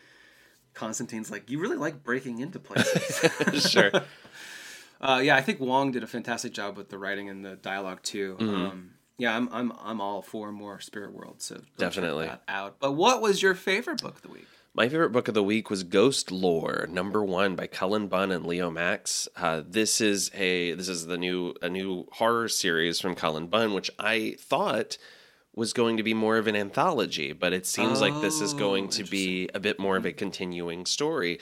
Constantine's like, "You really like breaking into places." sure. uh, yeah, I think Wong did a fantastic job with the writing and the dialogue too. Mm-hmm. Um, yeah, I'm I'm I'm all for more Spirit World. So Definitely. out. But what was your favorite book of the week? My favorite book of the week was Ghostlore, number one by Cullen Bunn and Leomacs. Uh, this is a this is the new a new horror series from Cullen Bunn, which I thought was going to be more of an anthology, but it seems like this is going Oh, to be a bit more of a continuing story.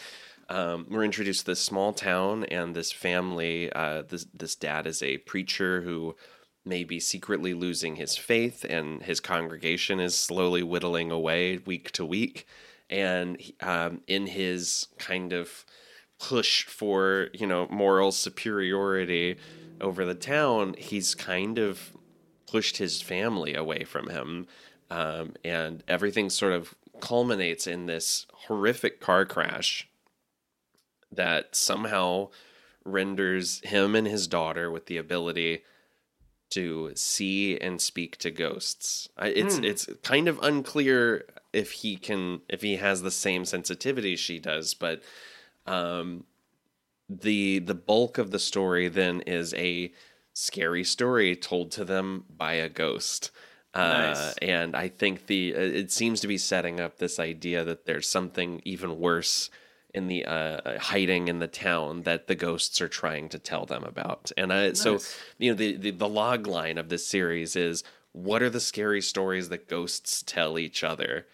Um, we're introduced to this small town and this family. Uh, this this dad is a preacher who may be secretly losing his faith, and his congregation is slowly whittling away week to week. And um, in his kind of push for you know moral superiority over the town, he's kind of pushed his family away from him, um, and everything sort of culminates in this horrific car crash that somehow renders him and his daughter with the ability to see and speak to ghosts. I, it's it's kind of unclear if he can if he has the same sensitivity she does, but um, the the bulk of the story then is a scary story told to them by a ghost. Uh, Nice. and I think the it seems to be setting up this idea that there's something even worse in the uh, hiding in the town that the ghosts are trying to tell them about. And uh, so you know the, the the log line of this series is what are the scary stories that ghosts tell each other?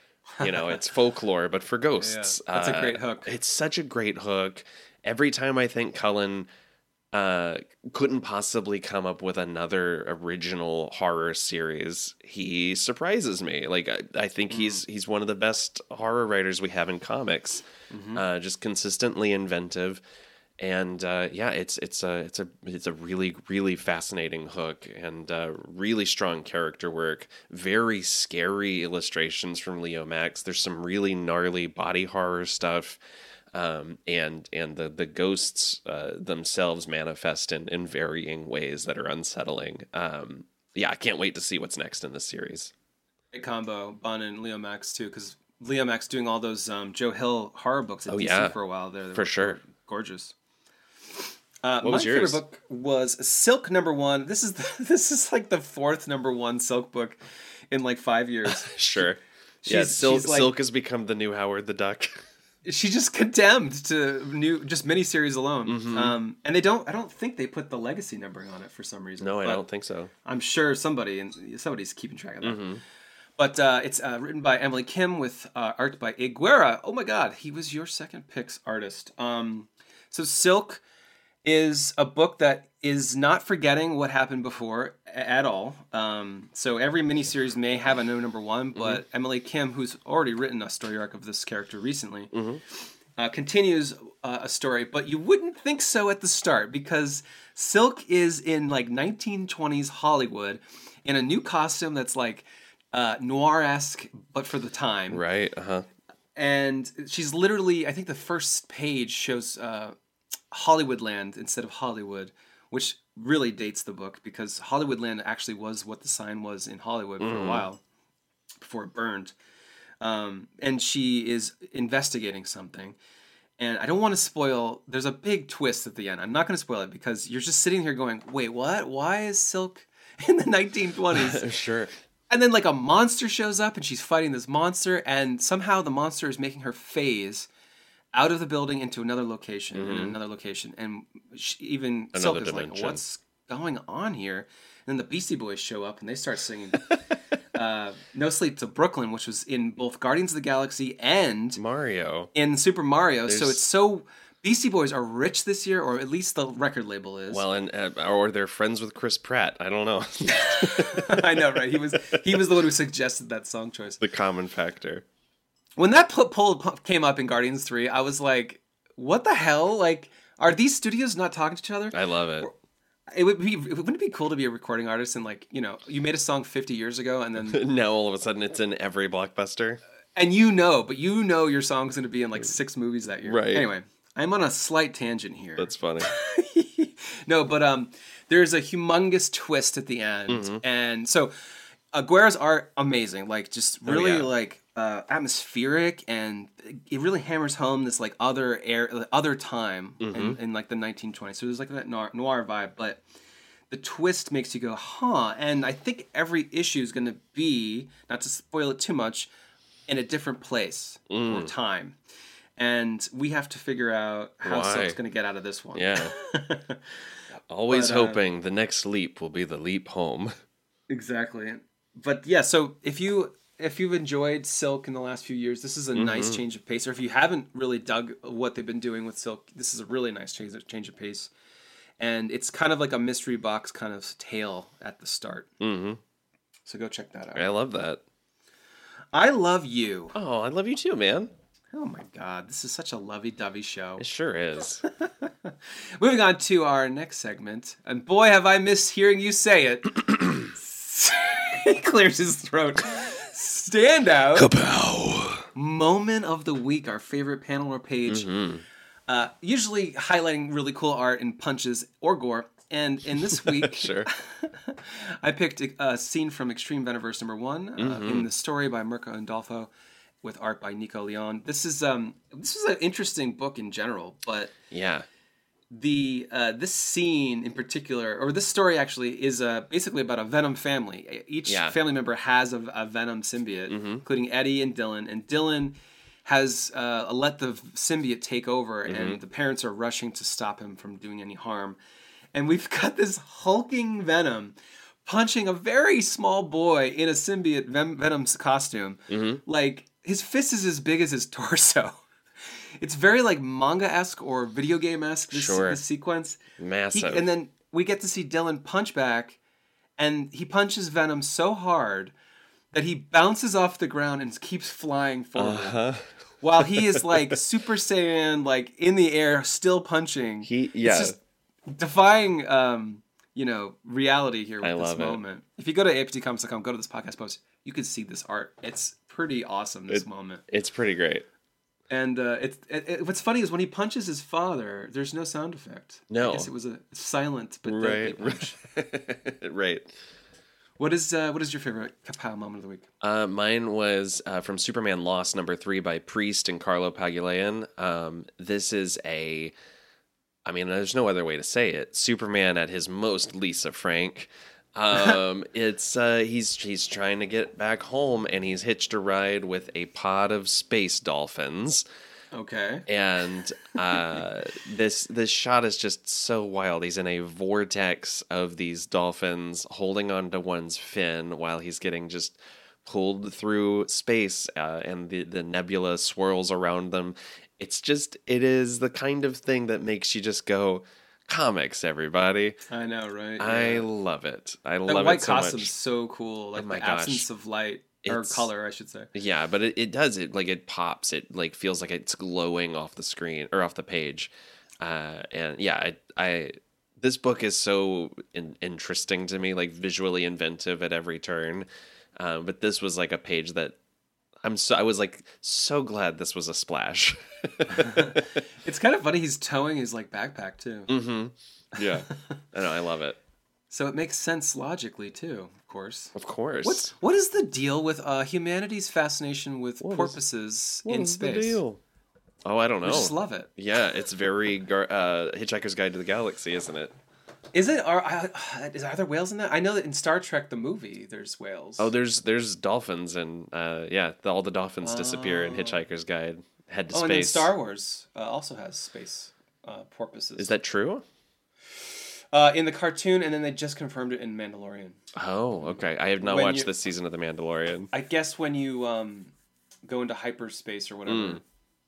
You know, it's folklore, but for ghosts. that's a Uh, great hook. It's such a great hook. Every time I think Cullen uh, couldn't possibly come up with another original horror series, he surprises me. Like I, I think he's he's one of the best horror writers we have in comics. Uh, just consistently inventive, and uh, yeah, it's it's a it's a it's a really really fascinating hook and uh, really strong character work. Very scary illustrations from Leomacs. There's some really gnarly body horror stuff um, and and the the ghosts uh, themselves manifest in in varying ways that are unsettling. Um, yeah, I can't wait to see what's next in this series. Great combo, Bunn and Leomacs too, because Leomacs doing all those um, Joe Hill horror books at Oh, DC yeah. for a while there. They For sure. gorgeous. Uh, What my was yours? favorite book was Silk number one. This is the, this is like the fourth number one Silk book in like five years. Sure. yeah, Silk, she's like- Silk has become the new Howard the Duck. She's just condemned to new just miniseries alone. Mm-hmm. Um, and they don't. I don't think they put the legacy numbering on it for some reason. no, I don't think so. I'm sure somebody and somebody's keeping track of that. Mm-hmm. But uh, it's uh, written by Emily Kim with uh, art by Ig Guara. Oh my God, he was your second picks artist. Um, so Silk is a book that is not forgetting what happened before at all. Um, so every miniseries may have a new number one, but Emily Kim, who's already written a story arc of this character recently, uh, continues uh, a story. But you wouldn't think so at the start because Silk is in like 1920s Hollywood in a new costume that's like uh, noir esque, but for the time Right? Uh huh. and she's literally i think the first page shows uh, hollywoodland instead of hollywood which really dates the book because hollywoodland actually was what the sign was in hollywood for a while before it burned. Um, and she is investigating something. And i don't want to spoil there's a big twist at the end. I'm not going to spoil it because you're just sitting here going wait what? Why is silk in the 1920s Sure. and then like a monster shows up and she's fighting this monster and somehow the monster is making her phase out of the building into another location and another location and she, even Silk Mm-hmm. Is like what's going on here and then the Beastie Boys show up and they start singing uh, No Sleep to Brooklyn which was in both Guardians of the Galaxy and Mario. in Super Mario so it's so Beastie Boys are rich this year or at least the record label is Well, and uh, or they're friends with Chris Pratt. I don't know. I know right he was he was the one who suggested that song choice the common factor. When that poll came up in Guardians 3, I was like, what the hell? Like, are these studios not talking to each other? I love it. It would be, wouldn't it be cool to be a recording artist and like, you know, you made a song 50 years ago and then, now all of a sudden it's in every blockbuster. and you know, but you know your song's going to be in like six movies that year. Right. Anyway, I'm on a slight tangent here. That's funny. no, but um, there's a humongous twist at the end, Mm-hmm. and so Ig Guara's art amazing, like just really Oh, yeah. like uh, atmospheric, and it really hammers home this like other air, other time Mm-hmm. in, in like the 1920s. So there's like that noir, noir vibe, but the twist makes you go, huh? And I think every issue is going to be, not to spoil it too much, in a different place Mm. or time. And we have to figure out how Why? Silk's going to get out of this one. Yeah. Always But, uh, hoping the next leap will be the leap home. exactly. But yeah, so if you if you've enjoyed Silk in the last few years, this is a nice change of pace. Or if you haven't really dug what they've been doing with Silk, this is a really nice change change of pace. And it's kind of like a mystery box kind of tale at the start. hmm So go check that out. I love that. I love you. Oh, I love you too, man. Oh my god, this is such a lovey-dovey show. It sure is. Moving on to our next segment, and boy, have I missed hearing you say it. he clears his throat. Standout Kapow. moment of the week, our favorite panel or page. Mm-hmm. Uh, usually highlighting really cool art and punches or gore. And in this week, Sure. I picked a, a scene from Extreme Venomverse number one uh, Mm-hmm. in the story by Mirka Andolfo, with art by Nico Leon. This is um this is an interesting book in general, but Yeah. The uh, this scene in particular, or this story actually, is uh, basically about a Venom family. Each Yeah. family member has a, a Venom symbiote, including Eddie and Dylan. And Dylan has uh, let the symbiote take over, and the parents are rushing to stop him from doing any harm. And we've got this hulking Venom punching a very small boy in a symbiote Ven- Venom's costume. Like his fist is as big as his torso. It's very like manga esque or video game esque. This, Sure. this sequence. He- Massive. and then we get to see Dylan punch back, and he punches Venom so hard that he bounces off the ground and keeps flying forward. uh-huh. While he is like Super Saiyan, like in the air, still punching. He yeah. just defying, um, you know, reality here with I this love it. moment. If you go to aiptcomics.com, go to this podcast post, you can see this art. It's pretty awesome. This It- moment. It's pretty great. And uh, it's it, it, what's funny is when he punches his father, there's no sound effect. No. I guess it was a silent but Right. punch. right. What is uh, what is your favorite kapow moment of the week? Uh, mine was uh, from Superman Lost number three by Priest and Carlo Pagulayan. Um, this is a, I mean, there's no other way to say it. Superman at his most Lisa Frank. Um, it's uh, he's he's trying to get back home and he's hitched a ride with a pod of space dolphins. Okay. and uh, this this shot is just so wild. He's in a vortex of these dolphins holding onto one's fin while he's getting just pulled through space, uh, and the the nebula swirls around them. It's just it is the kind of thing that makes you just go comics, everybody. I know, right? I Yeah. love it. I that love white it so costume's much. so cool. Like Oh my the gosh. absence of light or It's- color, I should say. Yeah, but it, it does it like it pops. It like feels like it's glowing off the screen or off the page. Uh, and yeah, I, I this book is so in, interesting to me, like visually inventive at every turn. Um, but this was like a page that I'm so I was like so glad this was a splash. It's kind of funny. He's towing his like backpack too, hmm Yeah, I know I love it. so it makes sense logically too. Of course. Of course. What's what is the deal with uh, humanity's fascination with What is- porpoises What in is the space? deal? Oh, I don't I know. just love it. yeah, it's very gar- uh, Hitchhiker's Guide to the Galaxy, isn't it? Is it? Are, uh, is are there whales in that? I know that in Star Trek the movie, there's whales. Oh, there's there's dolphins and uh, yeah, the, all the dolphins disappear in Oh. Hitchhiker's Guide. Head to oh, and then space. Star Wars uh, also has space uh, porpoises. Is that true? uh, in the cartoon? And then they just confirmed it in Mandalorian. Oh, okay. I have not When watched you- this season of The Mandalorian. I guess when you um, go into hyperspace or whatever, Mm.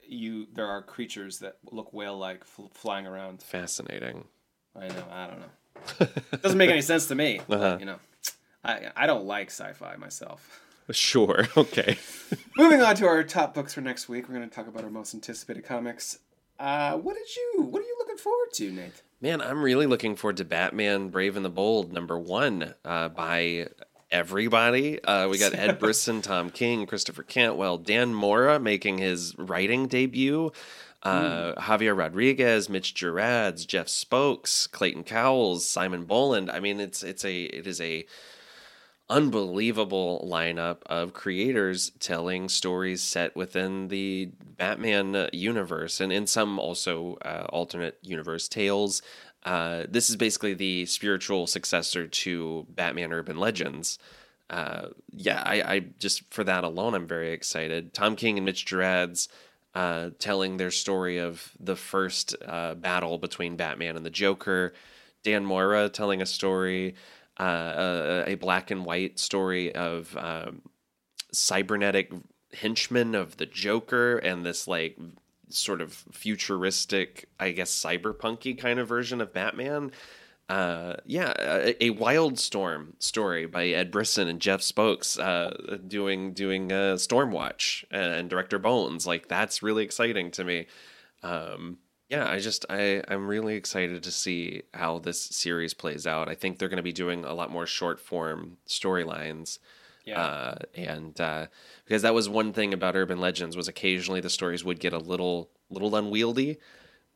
you there are creatures that look whale-like fl- flying around. Fascinating. I know. I don't know. It Doesn't make any sense to me. Uh-huh. you know, I I don't like sci-fi myself. Sure. Okay. Moving on to our top books for next week, we're going to talk about our most anticipated comics. Uh, what did you? What are you looking forward to, Nate? Man, I'm really looking forward to Batman: Brave and the Bold number one uh, by everybody. Uh, we got Ed Brisson, Tom King, Christopher Cantwell, Dan Mora making his writing debut. Uh, Javier Rodriguez, Mitch Gerads, Jeff Spokes, Clayton Cowles, Simon Boland. I mean, it's it's a it is a unbelievable lineup of creators telling stories set within the Batman universe and in some also uh, alternate universe tales. Uh, this is basically the spiritual successor to Batman Urban Legends. Uh, yeah, I, I just for that alone, I'm very excited. Tom King and Mitch Gerads uh, telling their story of the first uh, battle between Batman and the Joker. Dan Mora telling a story uh, a, a, black and white story of um, cybernetic henchmen of the Joker and this like sort of futuristic, I guess, cyberpunky kind of version of Batman. Uh, yeah, a, a Wildstorm story by Ed Brisson and Jeff Spokes, uh, doing doing uh, Stormwatch and, and director Bones. Like that's really exciting to me. Um, yeah, I just I I'm really excited to see how this series plays out. I think they're going to be doing a lot more short form storylines. Yeah. Uh, and uh, because that was one thing about Urban Legends was occasionally the stories would get a little little unwieldy.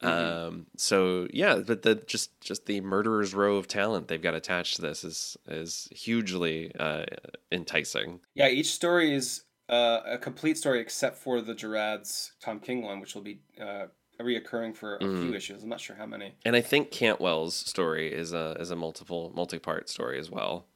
Mm-hmm. Um, so yeah, but the just just the murderer's row of talent they've got attached to this is is hugely uh, enticing. Yeah, each story is uh, a complete story except for the Gerads Tom King one, which will be uh, reoccurring for a mm. few issues. I'm not sure how many. And I think Cantwell's story is a is a multiple multi part story as well.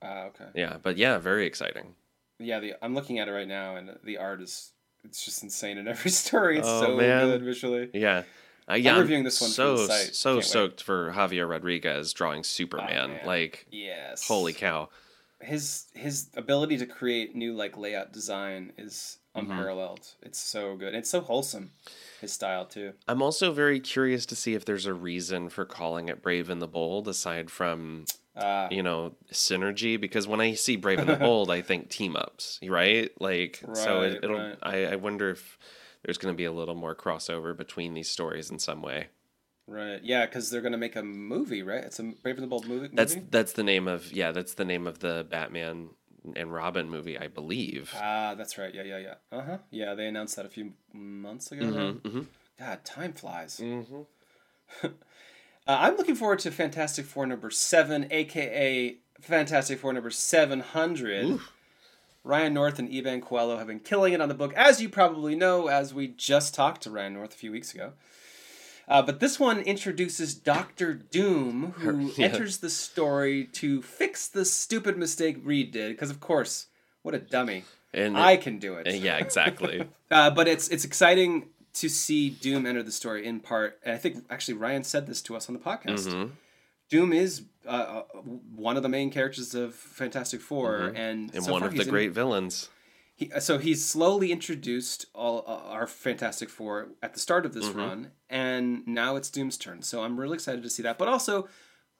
Uh, okay. Yeah, but yeah, very exciting. Yeah, the I'm looking at it right now, and the art is it's just insane in every story. It's oh, so man. good visually. Yeah. Uh, yeah, I'm reviewing this one so so Can't stoked wait. for Javier Rodriguez drawing Superman. Oh, like, yes, holy cow! His his ability to create new like layout design is mm-hmm. unparalleled. Mm-hmm. It's so good. It's so wholesome his style too. I'm also very curious to see if there's a reason for calling it Brave and the Bold aside from uh, you know synergy because when I see Brave and the Bold, I think team ups, right? Like right, so it, will right. I, I wonder if there's going to be a little more crossover between these stories in some way. Right. Yeah, because they're going to make a movie, right? It's a Brave and the Bold movie. That's that's the name of yeah. That's the name of the Batman and Robin movie, I believe. Ah, that's right. Yeah, yeah, yeah. Uh huh. Yeah, they announced that a few months ago. Mm-hmm, mm-hmm. God, time flies. Mm-hmm. uh, I'm looking forward to Fantastic Four number seven, aka Fantastic Four number seven hundred. Ryan North and Iban Coello have been killing it on the book, as you probably know, as we just talked to Ryan North a few weeks ago. Uh, but this one introduces Doctor Doom, who yeah. enters the story to fix the stupid mistake Reed did. Because of course, what a dummy! And I can do it. Yeah, exactly. uh, but it's it's exciting to see Doom enter the story in part. And I think actually Ryan said this to us on the podcast. Mm-hmm. Doom is uh, uh one of the main characters of Fantastic 4 mm-hmm. and, and so one of the great in, villains. He, so he's slowly introduced all uh, our Fantastic Four at the start of this mm-hmm. run, and now it's Doom's turn. So I'm really excited to see that. But also,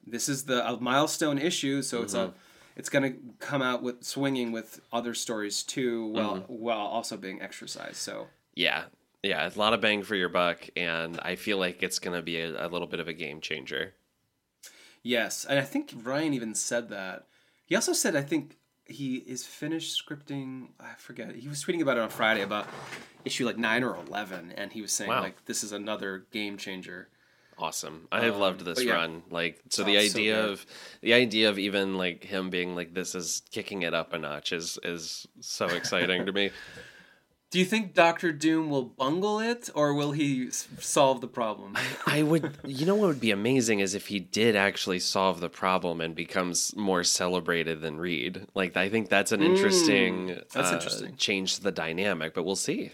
this is the a milestone issue, so mm-hmm. it's a it's going to come out with swinging with other stories too, while mm-hmm. while also being exercised. So yeah, yeah, a lot of bang for your buck, and I feel like it's going to be a, a little bit of a game changer. Yes, and I think Ryan even said that. He also said, I think he is finished scripting. I forget. He was tweeting about it on Friday about issue like nine or eleven, and he was saying wow. like this is another game changer. Awesome. I have um, loved this yeah. run. Like so the idea so of the idea of even like him being like this is kicking it up a notch is is so exciting to me. Do you think Doctor Doom will bungle it, or will he solve the problem? I, I, would. You know what would be amazing is if he did actually solve the problem and becomes more celebrated than Reed. Like I think that's an interesting. Mm, that's uh, interesting. Change to the dynamic, but we'll see.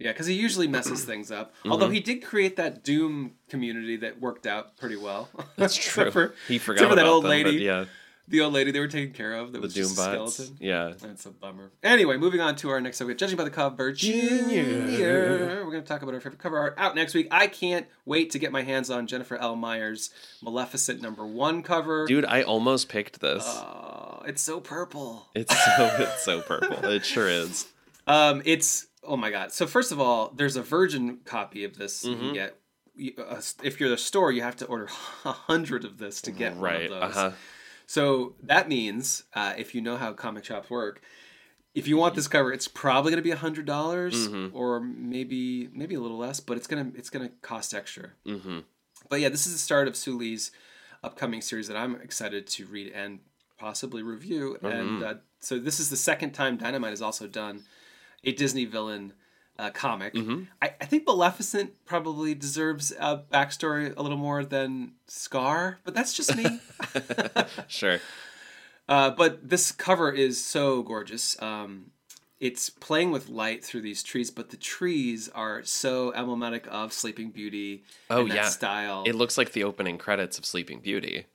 Yeah, because he usually messes things up. Mm-hmm. Although he did create that Doom community that worked out pretty well. That's true. for, he forgot about that old them, lady. yeah the old lady they were taking care of. That the was Doom skeleton. Yeah, that's a bummer. Anyway, moving on to our next subject, judging by the cover, Junior. We're going to talk about our favorite cover art out next week. I can't wait to get my hands on Jennifer L. Meyer's Maleficent number one cover. Dude, I almost picked this. Oh, it's so purple. It's so it's so purple. It sure is. Um, it's oh my god. So first of all, there's a virgin copy of this mm-hmm. you get. Uh, if you're the store, you have to order a hundred of this to get right. one of those. Uh-huh. So that means, uh, if you know how comic shops work, if you want this cover, it's probably going to be a hundred dollars Mm-hmm. or maybe maybe a little less, but it's gonna it's gonna cost extra. Mm-hmm. But yeah, this is the start of Soo Lee's upcoming series that I'm excited to read and possibly review. And uh, so this is the second time Dynamite has also done a Disney villain uh, comic. I, I think Maleficent probably deserves a backstory a little more than Scar, but that's just me. Sure. Uh, but this cover is so gorgeous. Um, it's playing with light through these trees, but the trees are so emblematic of Sleeping Beauty. Oh, and that yeah. style. It looks like the opening credits of Sleeping Beauty.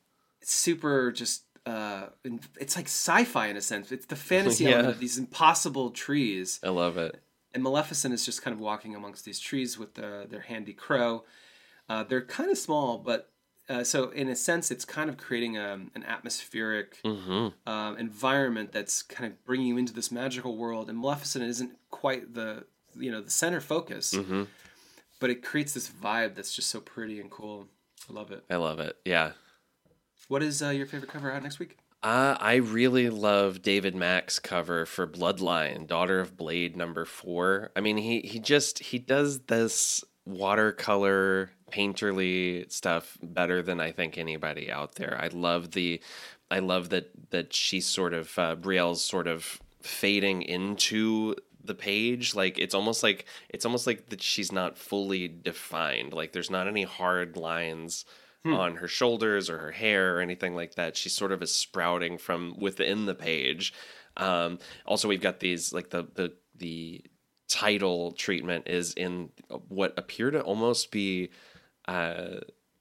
it's super just. Uh, it's like sci-fi in a sense. It's the fantasy Yeah. element of these impossible trees, I love it. And Maleficent is just kind of walking amongst these trees with the, their handy crow. Uh, they're kind of small, but uh, so in a sense, it's kind of creating um, an atmospheric Mm-hmm. um, environment that's kind of bringing you into this magical world. And Maleficent isn't quite the you know the center focus, Mm-hmm. but it creates this vibe that's just so pretty and cool. I love it. I love it. Yeah. What is uh, your favorite cover out next week? Uh, I really love David Mack's cover for Bloodline, Daughter of Blade number four. I mean, he he just he does this watercolor painterly stuff better than I think anybody out there. I love the, I love that that she's sort of uh, Brielle's sort of fading into the page like it's almost like it's almost like that she's not fully defined like there's not any hard lines on her shoulders or her hair or anything like that. She sort of is sprouting from within the page. Um, also, we've got these like the the the title treatment is in what appear to almost be uh,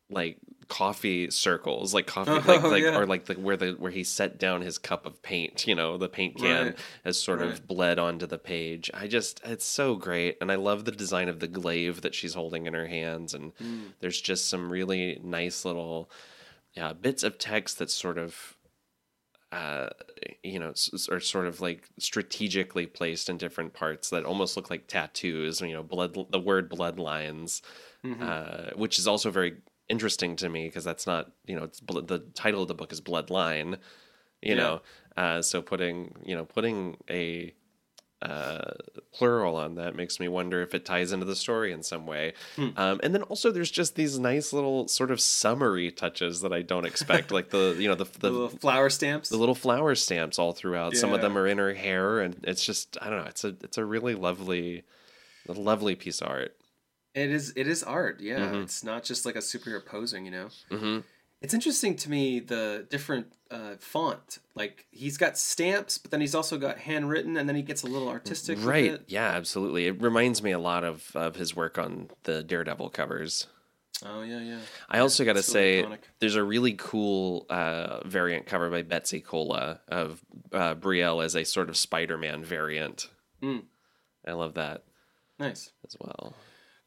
like coffee circles, like coffee, like Oh, like yeah. or like the where the where he set down his cup of paint. You know, the paint can Right. has sort of bled onto the page. I just it's so great, and I love the design of the glaive that she's holding in her hands, and Hmm. there's just some really nice little yeah, bits of text that sort of uh, you know, are sort of like strategically placed in different parts that almost look like tattoos. You know, blood, the word bloodlines, Mm-hmm. uh, which is also very interesting to me because that's not, you know, it's bl- the title of the book is Bloodline. You Yeah. know, uh, so putting, you know, putting a uh, plural on that makes me wonder if it ties into the story in some way. Hmm. Um, and then also there's just these nice little sort of summary touches that I don't expect, like the you know the The the, flower stamps. the little flower stamps all throughout. Some of them are in her hair, and it's just I don't know. It's a it's a really lovely, lovely piece of art. It is. It is art. Yeah, Mhm. it's not just like a superhero posing. You know, hmm it's interesting to me the different uh, font. Like he's got stamps, but then he's also got handwritten, and then he gets a little artistic. with Right? Yeah, absolutely. It reminds me a lot of of his work on the Daredevil covers. Oh yeah, yeah. I also got to say, iconic. there's a really cool uh, variant cover by Betsy Cola of uh, Brielle as a sort of Spider-Man variant. Mm. I love that Nice. as well.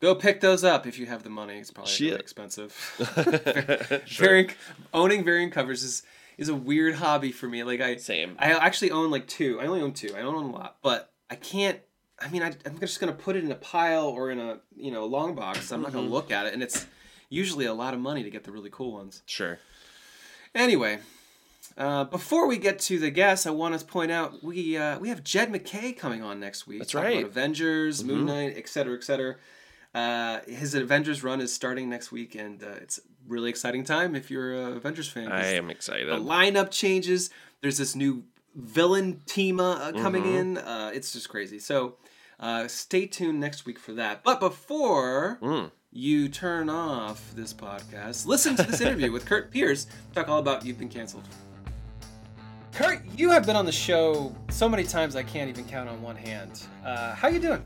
Go pick those up if you have the money. It's probably really expensive. Sure. Variant owning variant covers is is a weird hobby for me. Like I Same. I actually own like two. I only own two. I don't own a lot, but I can't. I mean, I, I'm just gonna put it in a pile or in a you know long box. I'm not Mm-hmm. gonna look at it, and it's usually a lot of money to get the really cool ones. Sure. Anyway, uh, before we get to the guests, I want to point out we uh, we have Jed MacKay coming on next week. That's right. Mm-hmm. Avengers, Moon Knight, et cetera, et cetera. Uh, his Avengers run is starting next week, and uh, it's a really exciting time if you're an Avengers fan. I am excited. the lineup changes. There's this new villain team uh, coming Mm-hmm. in. Uh, it's just crazy. So uh, stay tuned next week for that. But before Mm. you turn off this podcast, listen to this interview with Curt Pires. Talk all about you've been canceled. Kurt, you have been on the show so many times I can't even count on one hand. Uh, how you doing?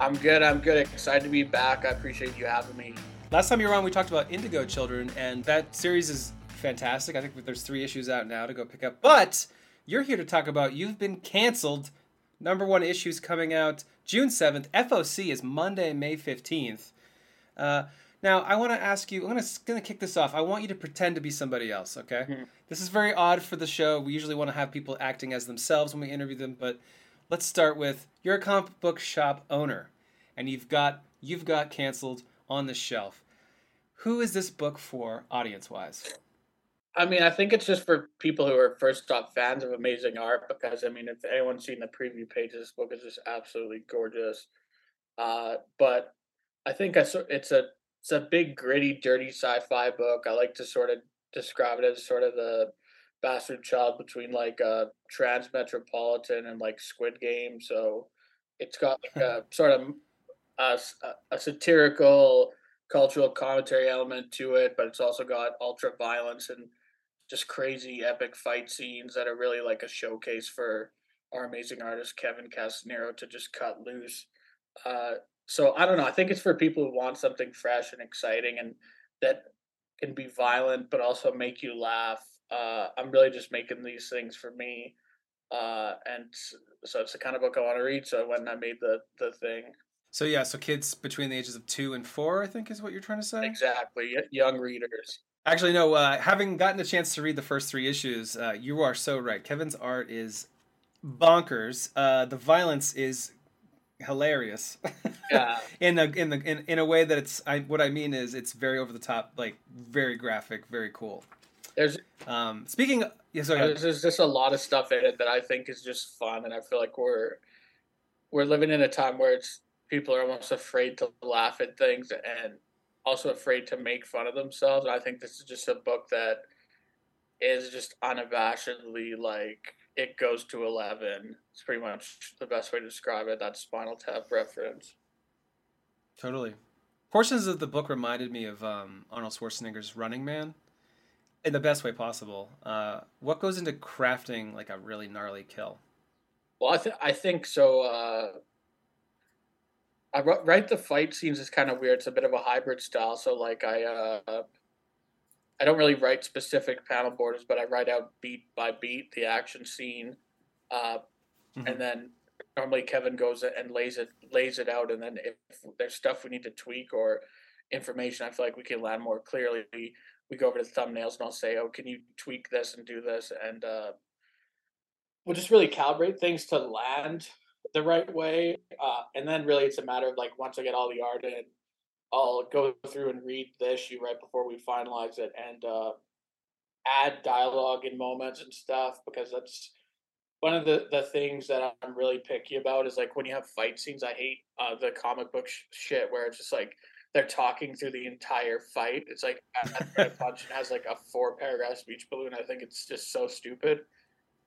I'm good. I'm good. Excited to be back. I appreciate you having me. Last time you were on, we talked about Indigo Children, and that series is fantastic. I think there's three issues out now to go pick up. But you're here to talk about You've Been Cancelled. Number one issues coming out June 7th. FOC is Monday, May 15th. Uh, now, I want to ask you, I'm gonna, gonna kick this off. I want you to pretend to be somebody else, okay? This is very odd for the show. We usually want to have people acting as themselves when we interview them, but let's start with you're a comic book shop owner, and you've got you've got canceled on the shelf. Who is this book for, audience wise? I mean, I think it's just for people who are first off fans of amazing art because I mean, if anyone's seen the preview page, this book is just absolutely gorgeous. Uh, but I think I, it's a it's a big, gritty, dirty sci-fi book. I like to sort of describe it as sort of the bastard child between like uh, Transmetropolitan and like Squid Game. So it's got like a sort of a, a satirical cultural commentary element to it, but it's also got ultra violence and just crazy epic fight scenes that are really like a showcase for our amazing artist Kevin Castaniero to just cut loose. Uh, so I don't know. I think it's for people who want something fresh and exciting and that can be violent but also make you laugh. Uh, I'm really just making these things for me, uh, and so it's the kind of book I want to read. So when I made the the thing. So yeah, so kids between the ages of two and four, I think, is what you're trying to say. Exactly, young readers. Actually, no. Uh, having gotten a chance to read the first three issues, uh, you are so right. Kevin's art is bonkers. Uh, the violence is hilarious. Yeah. in a in the in, in a way that it's I what I mean is it's very over the top, like very graphic, very cool. There's um speaking of, yeah, sorry. There's, there's just a lot of stuff in it that I think is just fun and I feel like we're we're living in a time where it's people are almost afraid to laugh at things and also afraid to make fun of themselves. And I think this is just a book that is just unabashedly like it goes to 11. It's pretty much the best way to describe it. That Spinal Tap reference. Totally. Portions of the book reminded me of um, Arnold Schwarzenegger's Running Man in the best way possible. Uh, what goes into crafting like a really gnarly kill? Well, I, th- I think so. Uh, I write the fight scenes is kind of weird. It's a bit of a hybrid style. So like I uh, I don't really write specific panel borders, but I write out beat by beat the action scene, uh, mm-hmm. and then normally Kevin goes and lays it lays it out, and then if there's stuff we need to tweak or information I feel like we can land more clearly, we go over to the thumbnails and I'll say, "Oh, can you tweak this and do this?" and uh, we'll just really calibrate things to land the right way, uh, and then really it's a matter of like once I get all the art in I'll go through and read the issue right before we finalize it and uh, add dialogue in moments and stuff because that's one of the, the things that I'm really picky about is like when you have fight scenes. I hate uh, the comic book sh- shit where it's just like they're talking through the entire fight. It's like a punch has like a four paragraph speech balloon. I think it's just so stupid.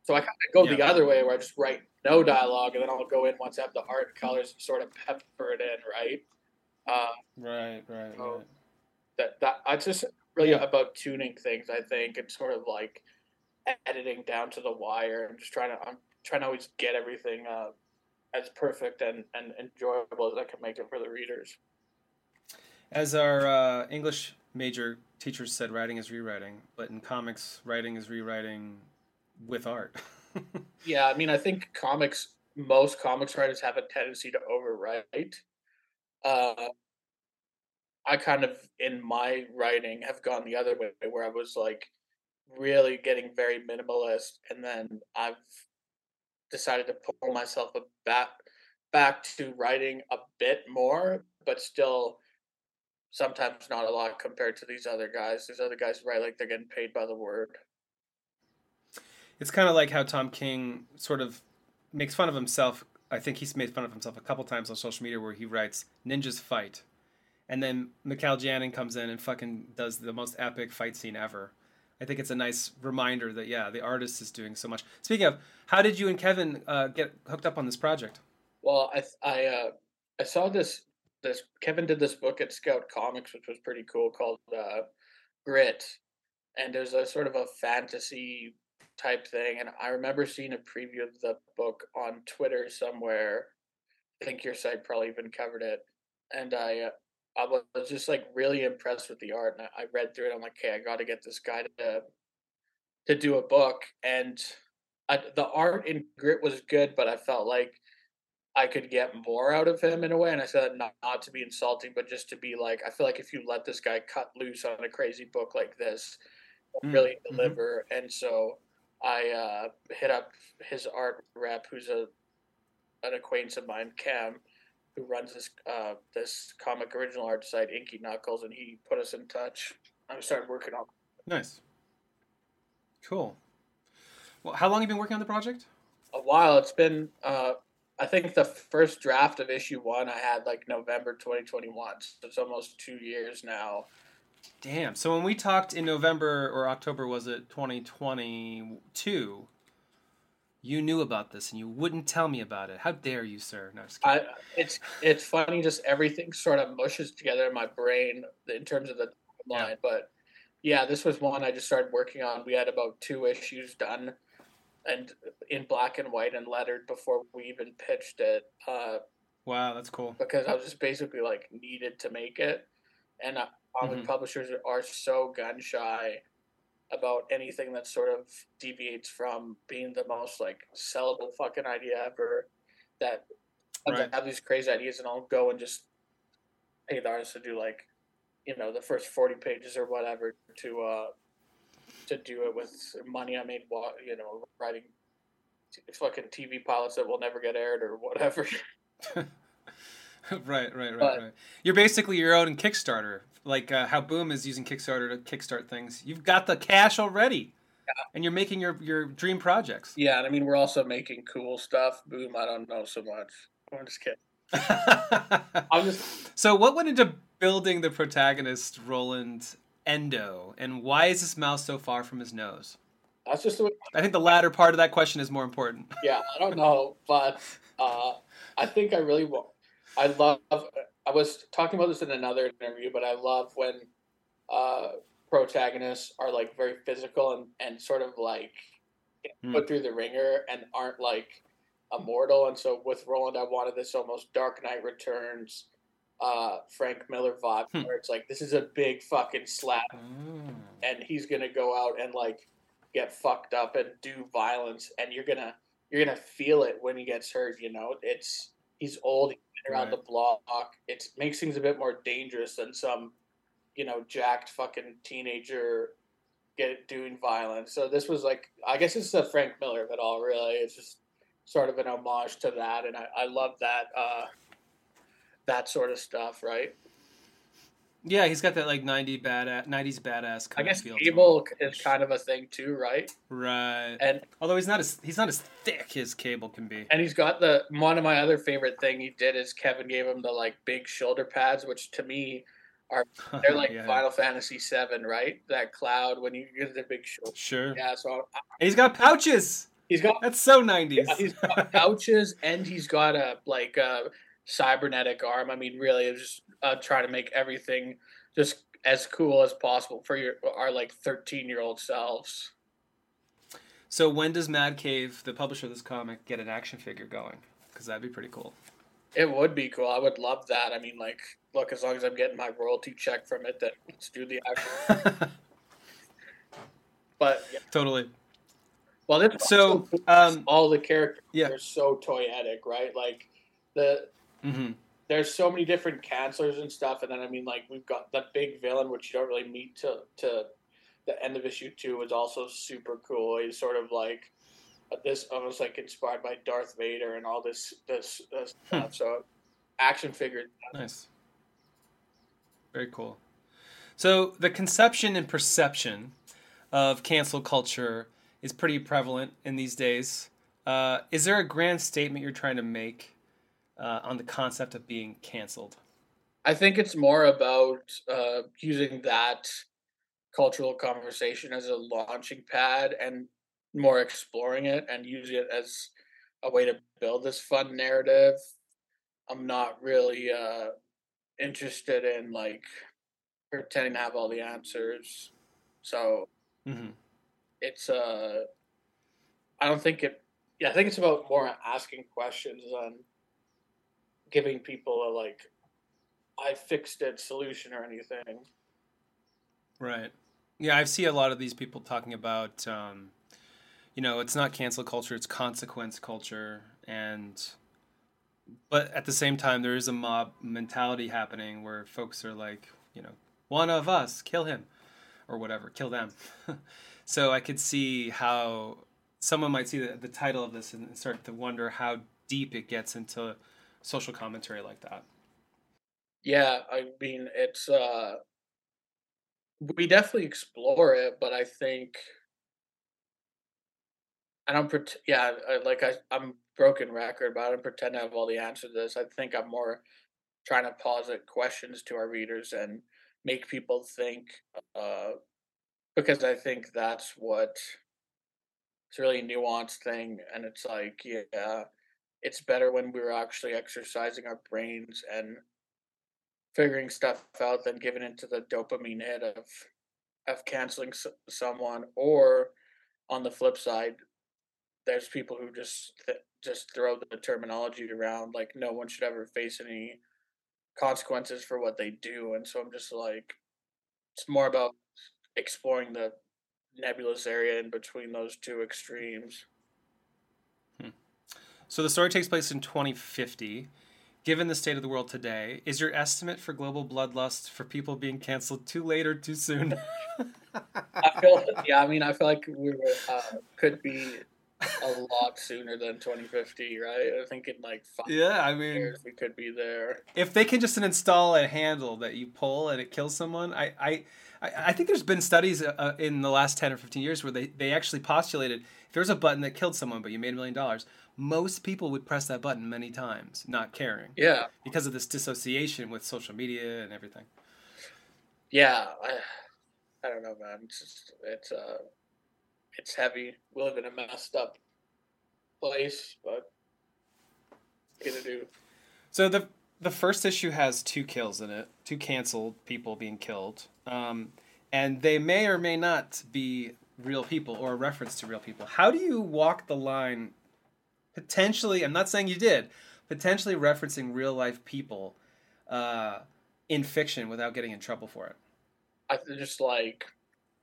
So I kind of go yeah. the other way where I just write no dialogue and then I'll go in once I have the art and colors sort of pepper it in, right? Uh, right, right, so right. That that it's just really yeah. about tuning things. I think and sort of like editing down to the wire. I'm just trying to I'm trying to always get everything uh, as perfect and, and enjoyable as I can make it for the readers. As our uh, English major teachers said, writing is rewriting, but in comics, writing is rewriting with art. yeah, I mean, I think comics, most comics writers have a tendency to overwrite uh, I kind of in my writing have gone the other way where I was like really getting very minimalist and then I've decided to pull myself back back to writing a bit more but still sometimes not a lot compared to these other guys these other guys write like they're getting paid by the word it's kind of like how Tom King sort of makes fun of himself I think he's made fun of himself a couple times on social media where he writes "Ninjas fight," and then Mikel Janin comes in and fucking does the most epic fight scene ever. I think it's a nice reminder that yeah, the artist is doing so much. Speaking of, how did you and Kevin uh, get hooked up on this project? Well, I I uh, I saw this this Kevin did this book at Scout Comics, which was pretty cool, called uh, Grit, and there's a sort of a fantasy type thing. And I remember seeing a preview of the book on Twitter somewhere. I think your site probably even covered it. And I, uh, I was just like really impressed with the art. And I, I read through it. I'm like, okay, I got to get this guy to to do a book. And I, the art in Grit was good, but I felt like I could get more out of him in a way. And I said not, not to be insulting, but just to be like, I feel like if you let this guy cut loose on a crazy book like this, mm, really mm-hmm. deliver. And so I uh, hit up his art rep, who's a an acquaintance of mine, Cam, who runs this uh, this comic original art site, Inky Knuckles, and he put us in touch. I started working on. Nice. Cool. Well, how long have you been working on the project? A while. It's been. Uh, I think the first draft of issue one I had like November 2021. So it's almost two years now. Damn. So when we talked in November or October, was it 2022? You knew about this and you wouldn't tell me about it. How dare you, sir? No, I, it's it's funny, just everything sort of mushes together in my brain in terms of the timeline. Yeah. But yeah, this was one I just started working on. We had about two issues done, and in black and white and lettered before we even pitched it. Uh, wow, that's cool. Because I was just basically like needed to make it, and uh, comic mm-hmm. publishers are so gun shy about anything that sort of deviates from being the most like sellable fucking idea ever. That right. I have these crazy ideas and I'll go and just pay the artist to do like, you know, the first forty pages or whatever to uh to do it with money I made, you know, writing fucking TV pilots that will never get aired or whatever. right, right, right, but, right. You're basically your own Kickstarter like uh, how Boom is using Kickstarter to kickstart things. You've got the cash already, yeah. and you're making your your dream projects. Yeah, and I mean we're also making cool stuff. Boom, I don't know so much. I'm just kidding. I'm just. So, what went into building the protagonist, Roland Endo, and why is this mouse so far from his nose? That's just. Way- I think the latter part of that question is more important. Yeah, I don't know, but uh, I think I really want. I love I was talking about this in another interview, but I love when uh, protagonists are like very physical and, and sort of like mm. put through the ringer and aren't like immortal. And so with Roland, I wanted this almost Dark Knight Returns, uh, Frank Miller vibe, hmm. where it's like this is a big fucking slap, mm. and he's gonna go out and like get fucked up and do violence, and you're gonna you're gonna feel it when he gets hurt. You know, it's he's old, he's been around right. the block. It makes things a bit more dangerous than some, you know, jacked fucking teenager get doing violence. So this was like, I guess it's a Frank Miller of it all. Really, it's just sort of an homage to that, and I, I love that uh, that sort of stuff, right? Yeah, he's got that like 90 badass, 90s badass kind I guess of Cable is kind of a thing too, right? Right. And although he's not as he's not as thick as Cable can be. And he's got the one of my other favorite thing he did is Kevin gave him the like big shoulder pads, which to me are they're like yeah. Final Fantasy 7, right? That cloud when you get the big shoulder. Sure. Yeah, so I, he's got pouches. He's got That's so 90s. Yeah, he's got pouches and he's got a like a cybernetic arm. I mean, really, it's just uh, try to make everything just as cool as possible for your our like 13 year old selves. So when does Mad Cave, the publisher of this comic, get an action figure going? Because that'd be pretty cool. It would be cool. I would love that. I mean, like, look, as long as I'm getting my royalty check from it, then let's do the action. but yeah. totally. Well, it's so um, all the characters yeah. are so toyetic, right? Like the mm-hmm there's so many different cancelers and stuff, and then I mean, like we've got that big villain, which you don't really meet to to the end of issue two, is also super cool. He's sort of like this, almost like inspired by Darth Vader and all this this, this hmm. stuff. So, action figure. Nice. Very cool. So the conception and perception of cancel culture is pretty prevalent in these days. Uh, is there a grand statement you're trying to make uh, on the concept of being canceled? I think it's more about uh, using that cultural conversation as a launching pad and more exploring it and using it as a way to build this fun narrative. I'm not really uh, interested in like pretending to have all the answers. So mm-hmm. it's uh I don't think it yeah, I think it's about more asking questions than giving people a like I fixed it solution or anything. Right. Yeah, I see a lot of these people talking about um, you know, it's not cancel culture, it's consequence culture and but at the same time there is a mob mentality happening where folks are like, you know, one of us, kill him or whatever, kill them. so I could see how someone might see the, the title of this and start to wonder how deep it gets into social commentary like that. Yeah, I mean it's uh we definitely explore it, but I think I don't pretend. Yeah, I, like I, I'm broken record, but I don't pretend to have all the answers to this. I think I'm more trying to posit questions to our readers and make people think, uh, because I think that's what it's really nuanced thing, and it's like, yeah, it's better when we're actually exercising our brains and figuring stuff out than giving into the dopamine hit of of canceling someone or on the flip side there's people who just th- just throw the terminology around like no one should ever face any consequences for what they do and so i'm just like it's more about exploring the nebulous area in between those two extremes. So the story takes place in 2050 given the state of the world today is your estimate for global bloodlust for people being canceled too late or too soon i feel yeah i mean i feel like we were, uh, could be a lot sooner than 2050, right? I think in like five yeah, I mean, years we could be there. If they can just install a handle that you pull and it kills someone, I I, I think there's been studies uh, uh, in the last 10 or 15 years where they, they actually postulated if there's a button that killed someone but you made a million dollars, most people would press that button many times, not caring. Yeah. Because of this dissociation with social media and everything. Yeah, I, I don't know, man. It's just, it's uh it's heavy. We live in a messed up place, but it's gonna do. So the the first issue has two kills in it, two canceled people being killed, um, and they may or may not be real people or a reference to real people. How do you walk the line? Potentially, I'm not saying you did. Potentially referencing real life people uh, in fiction without getting in trouble for it. I just like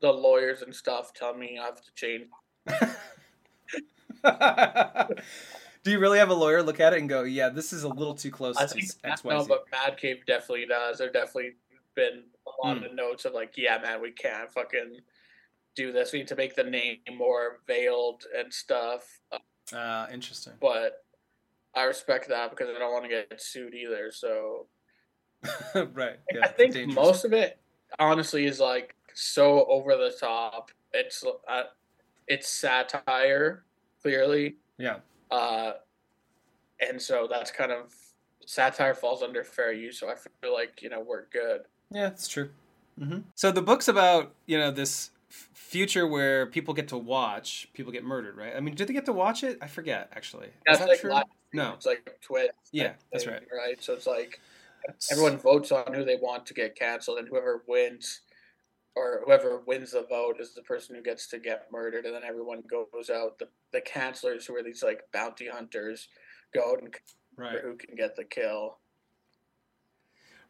the lawyers and stuff tell me I have to change. Do you really have a lawyer look at it and go, "Yeah, this is a little too close I to think, X, No, but Mad Cave definitely does. There definitely been a lot mm. of notes of like, "Yeah, man, we can't fucking do this. We need to make the name more veiled and stuff." Uh, interesting. But I respect that because I don't want to get sued either. So, right. Yeah, I think dangerous. most of it, honestly, is like so over the top. It's uh, it's satire, clearly. Yeah. Uh, and so that's kind of satire falls under fair use. So I feel like you know we're good. Yeah, it's true. Mm-hmm. So the book's about you know this future where people get to watch people get murdered, right? I mean, did they get to watch it? I forget actually. Is that like true? Live, no, it's like Twitch. Yeah, that's right. Right. So it's like everyone votes on who they want to get canceled, and whoever wins or whoever wins the vote is the person who gets to get murdered, and then everyone goes out. The the cancelers, who are these like bounty hunters, go out and right. who can get the kill.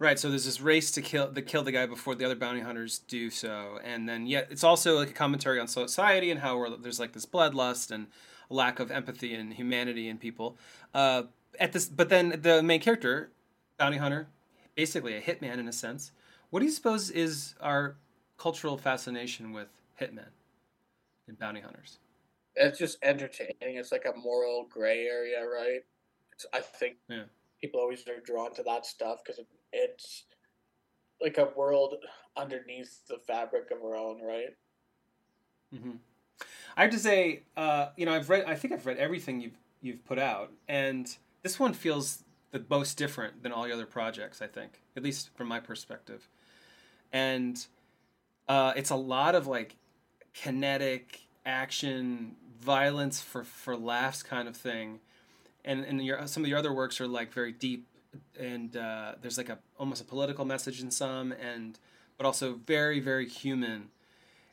Right, so there's this race to kill to kill the guy before the other bounty hunters do so, and then yet it's also like a commentary on society and how there's like this bloodlust and lack of empathy and humanity in people. Uh, at this, but then the main character, bounty hunter, basically a hitman in a sense. What do you suppose is our cultural fascination with hitmen and bounty hunters? It's just entertaining. It's like a moral gray area, right? It's, I think yeah. people always are drawn to that stuff because it's like a world underneath the fabric of our own, right? Mm-hmm. I have to say, uh, you know, I've read. I think I've read everything you've you've put out, and this one feels the most different than all your other projects. I think, at least from my perspective, and uh, it's a lot of like kinetic action, violence for for laughs kind of thing, and and your some of your other works are like very deep, and uh, there's like a almost a political message in some, and but also very very human.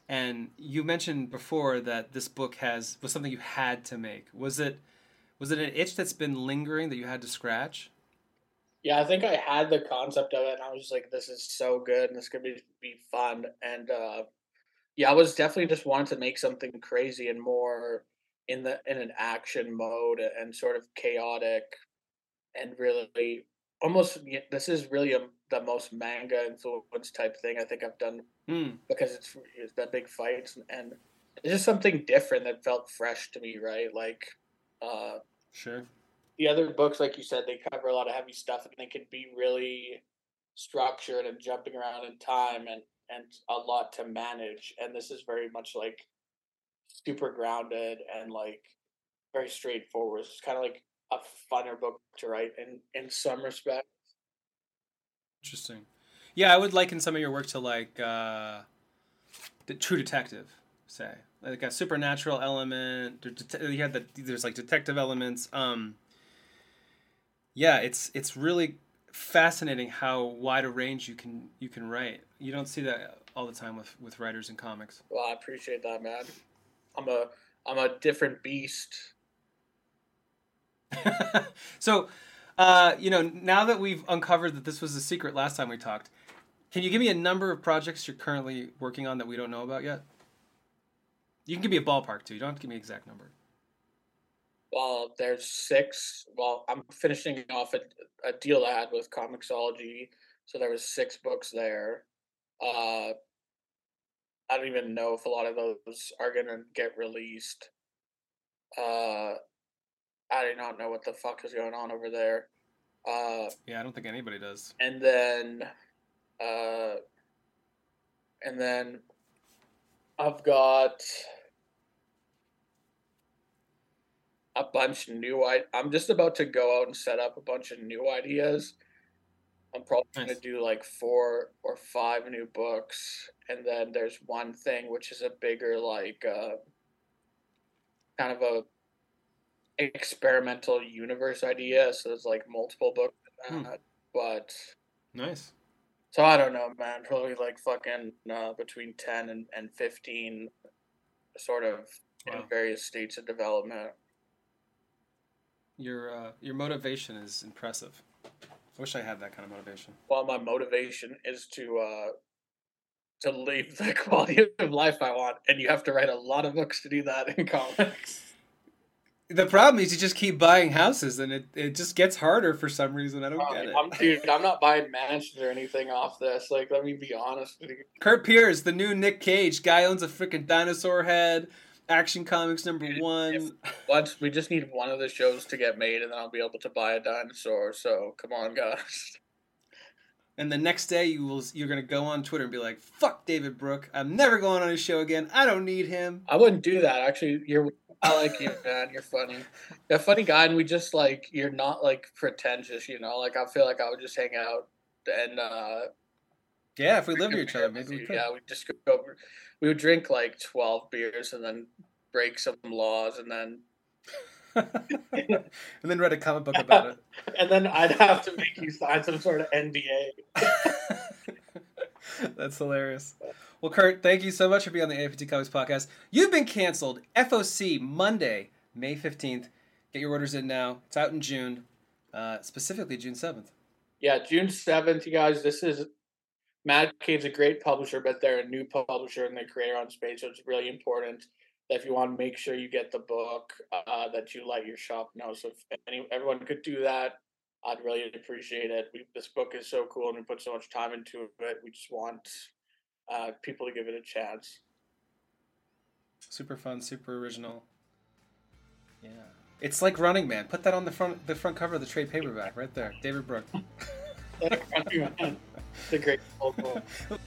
And you mentioned before that this book has was something you had to make. Was it was it an itch that's been lingering that you had to scratch? Yeah, I think I had the concept of it, and I was just like, "This is so good, and this could be be fun." And uh, yeah, I was definitely just wanting to make something crazy and more in the in an action mode and sort of chaotic, and really almost this is really a, the most manga influence type thing I think I've done mm. because it's it's that big fights and it's just something different that felt fresh to me, right? Like, uh, sure the other books, like you said, they cover a lot of heavy stuff and they can be really structured and jumping around in time and and a lot to manage. And this is very much like super grounded and like very straightforward. It's kind of like a funner book to write in in some respects. Interesting. Yeah, I would liken some of your work to like uh, the True Detective, say, like a supernatural element. You had the there's like detective elements. Um, yeah, it's it's really fascinating how wide a range you can you can write. You don't see that all the time with with writers in comics. Well, I appreciate that, man. I'm a I'm a different beast. so, uh, you know, now that we've uncovered that this was a secret last time we talked, can you give me a number of projects you're currently working on that we don't know about yet? You can give me a ballpark too. You don't have to give me an exact number. Well, there's six. Well, I'm finishing off a, a deal I had with Comixology, so there was six books there. Uh, I don't even know if a lot of those are gonna get released. Uh, I do not know what the fuck is going on over there. Uh, yeah, I don't think anybody does. And then, uh, and then I've got a bunch new. I I'm just about to go out and set up a bunch of new ideas. I'm probably nice. gonna do like four or five new books, and then there's one thing which is a bigger like uh, kind of a experimental universe idea. So there's like multiple books, hmm. but nice. So I don't know, man. Probably like fucking uh, between ten and, and fifteen, sort of wow. in various states of development. Your uh, your motivation is impressive. I wish I had that kind of motivation. Well, my motivation is to uh, to leave the quality of life I want, and you have to write a lot of books to do that in comics. The problem is you just keep buying houses, and it, it just gets harder for some reason. I don't um, get it. I'm, dude, I'm not buying mansions or anything off this. Like, let me be honest. Curt Pires, the new Nick Cage guy, owns a freaking dinosaur head. Action Comics number one. once we just need one of the shows to get made, and then I'll be able to buy a dinosaur. So come on, guys. And the next day, you will you're gonna go on Twitter and be like, "Fuck David Brooke! I'm never going on his show again. I don't need him." I wouldn't do that. Actually, you're. I like you, man. You're funny. You're a funny guy, and we just like you're not like pretentious. You know, like I feel like I would just hang out and. uh Yeah, if we lived near each other, maybe we could. Yeah, we just go we would drink like 12 beers and then break some laws and then and then read a comic book about it. and then I'd have to make you sign some sort of NDA. That's hilarious. Well, Curt, thank you so much for being on the AIPT Comics podcast. You've been canceled. FOC Monday, May 15th. Get your orders in now. It's out in June, uh, specifically June 7th. Yeah, June 7th, you guys. This is Mad Cave's a great publisher, but they're a new publisher and they create their own space, so it's really important that if you want to make sure you get the book, uh, that you let your shop know. So if any, everyone could do that, I'd really appreciate it. We, this book is so cool and we put so much time into it. We just want uh, people to give it a chance. Super fun, super original. Yeah, it's like Running Man. Put that on the front the front cover of the trade paperback right there, David Brooke. the great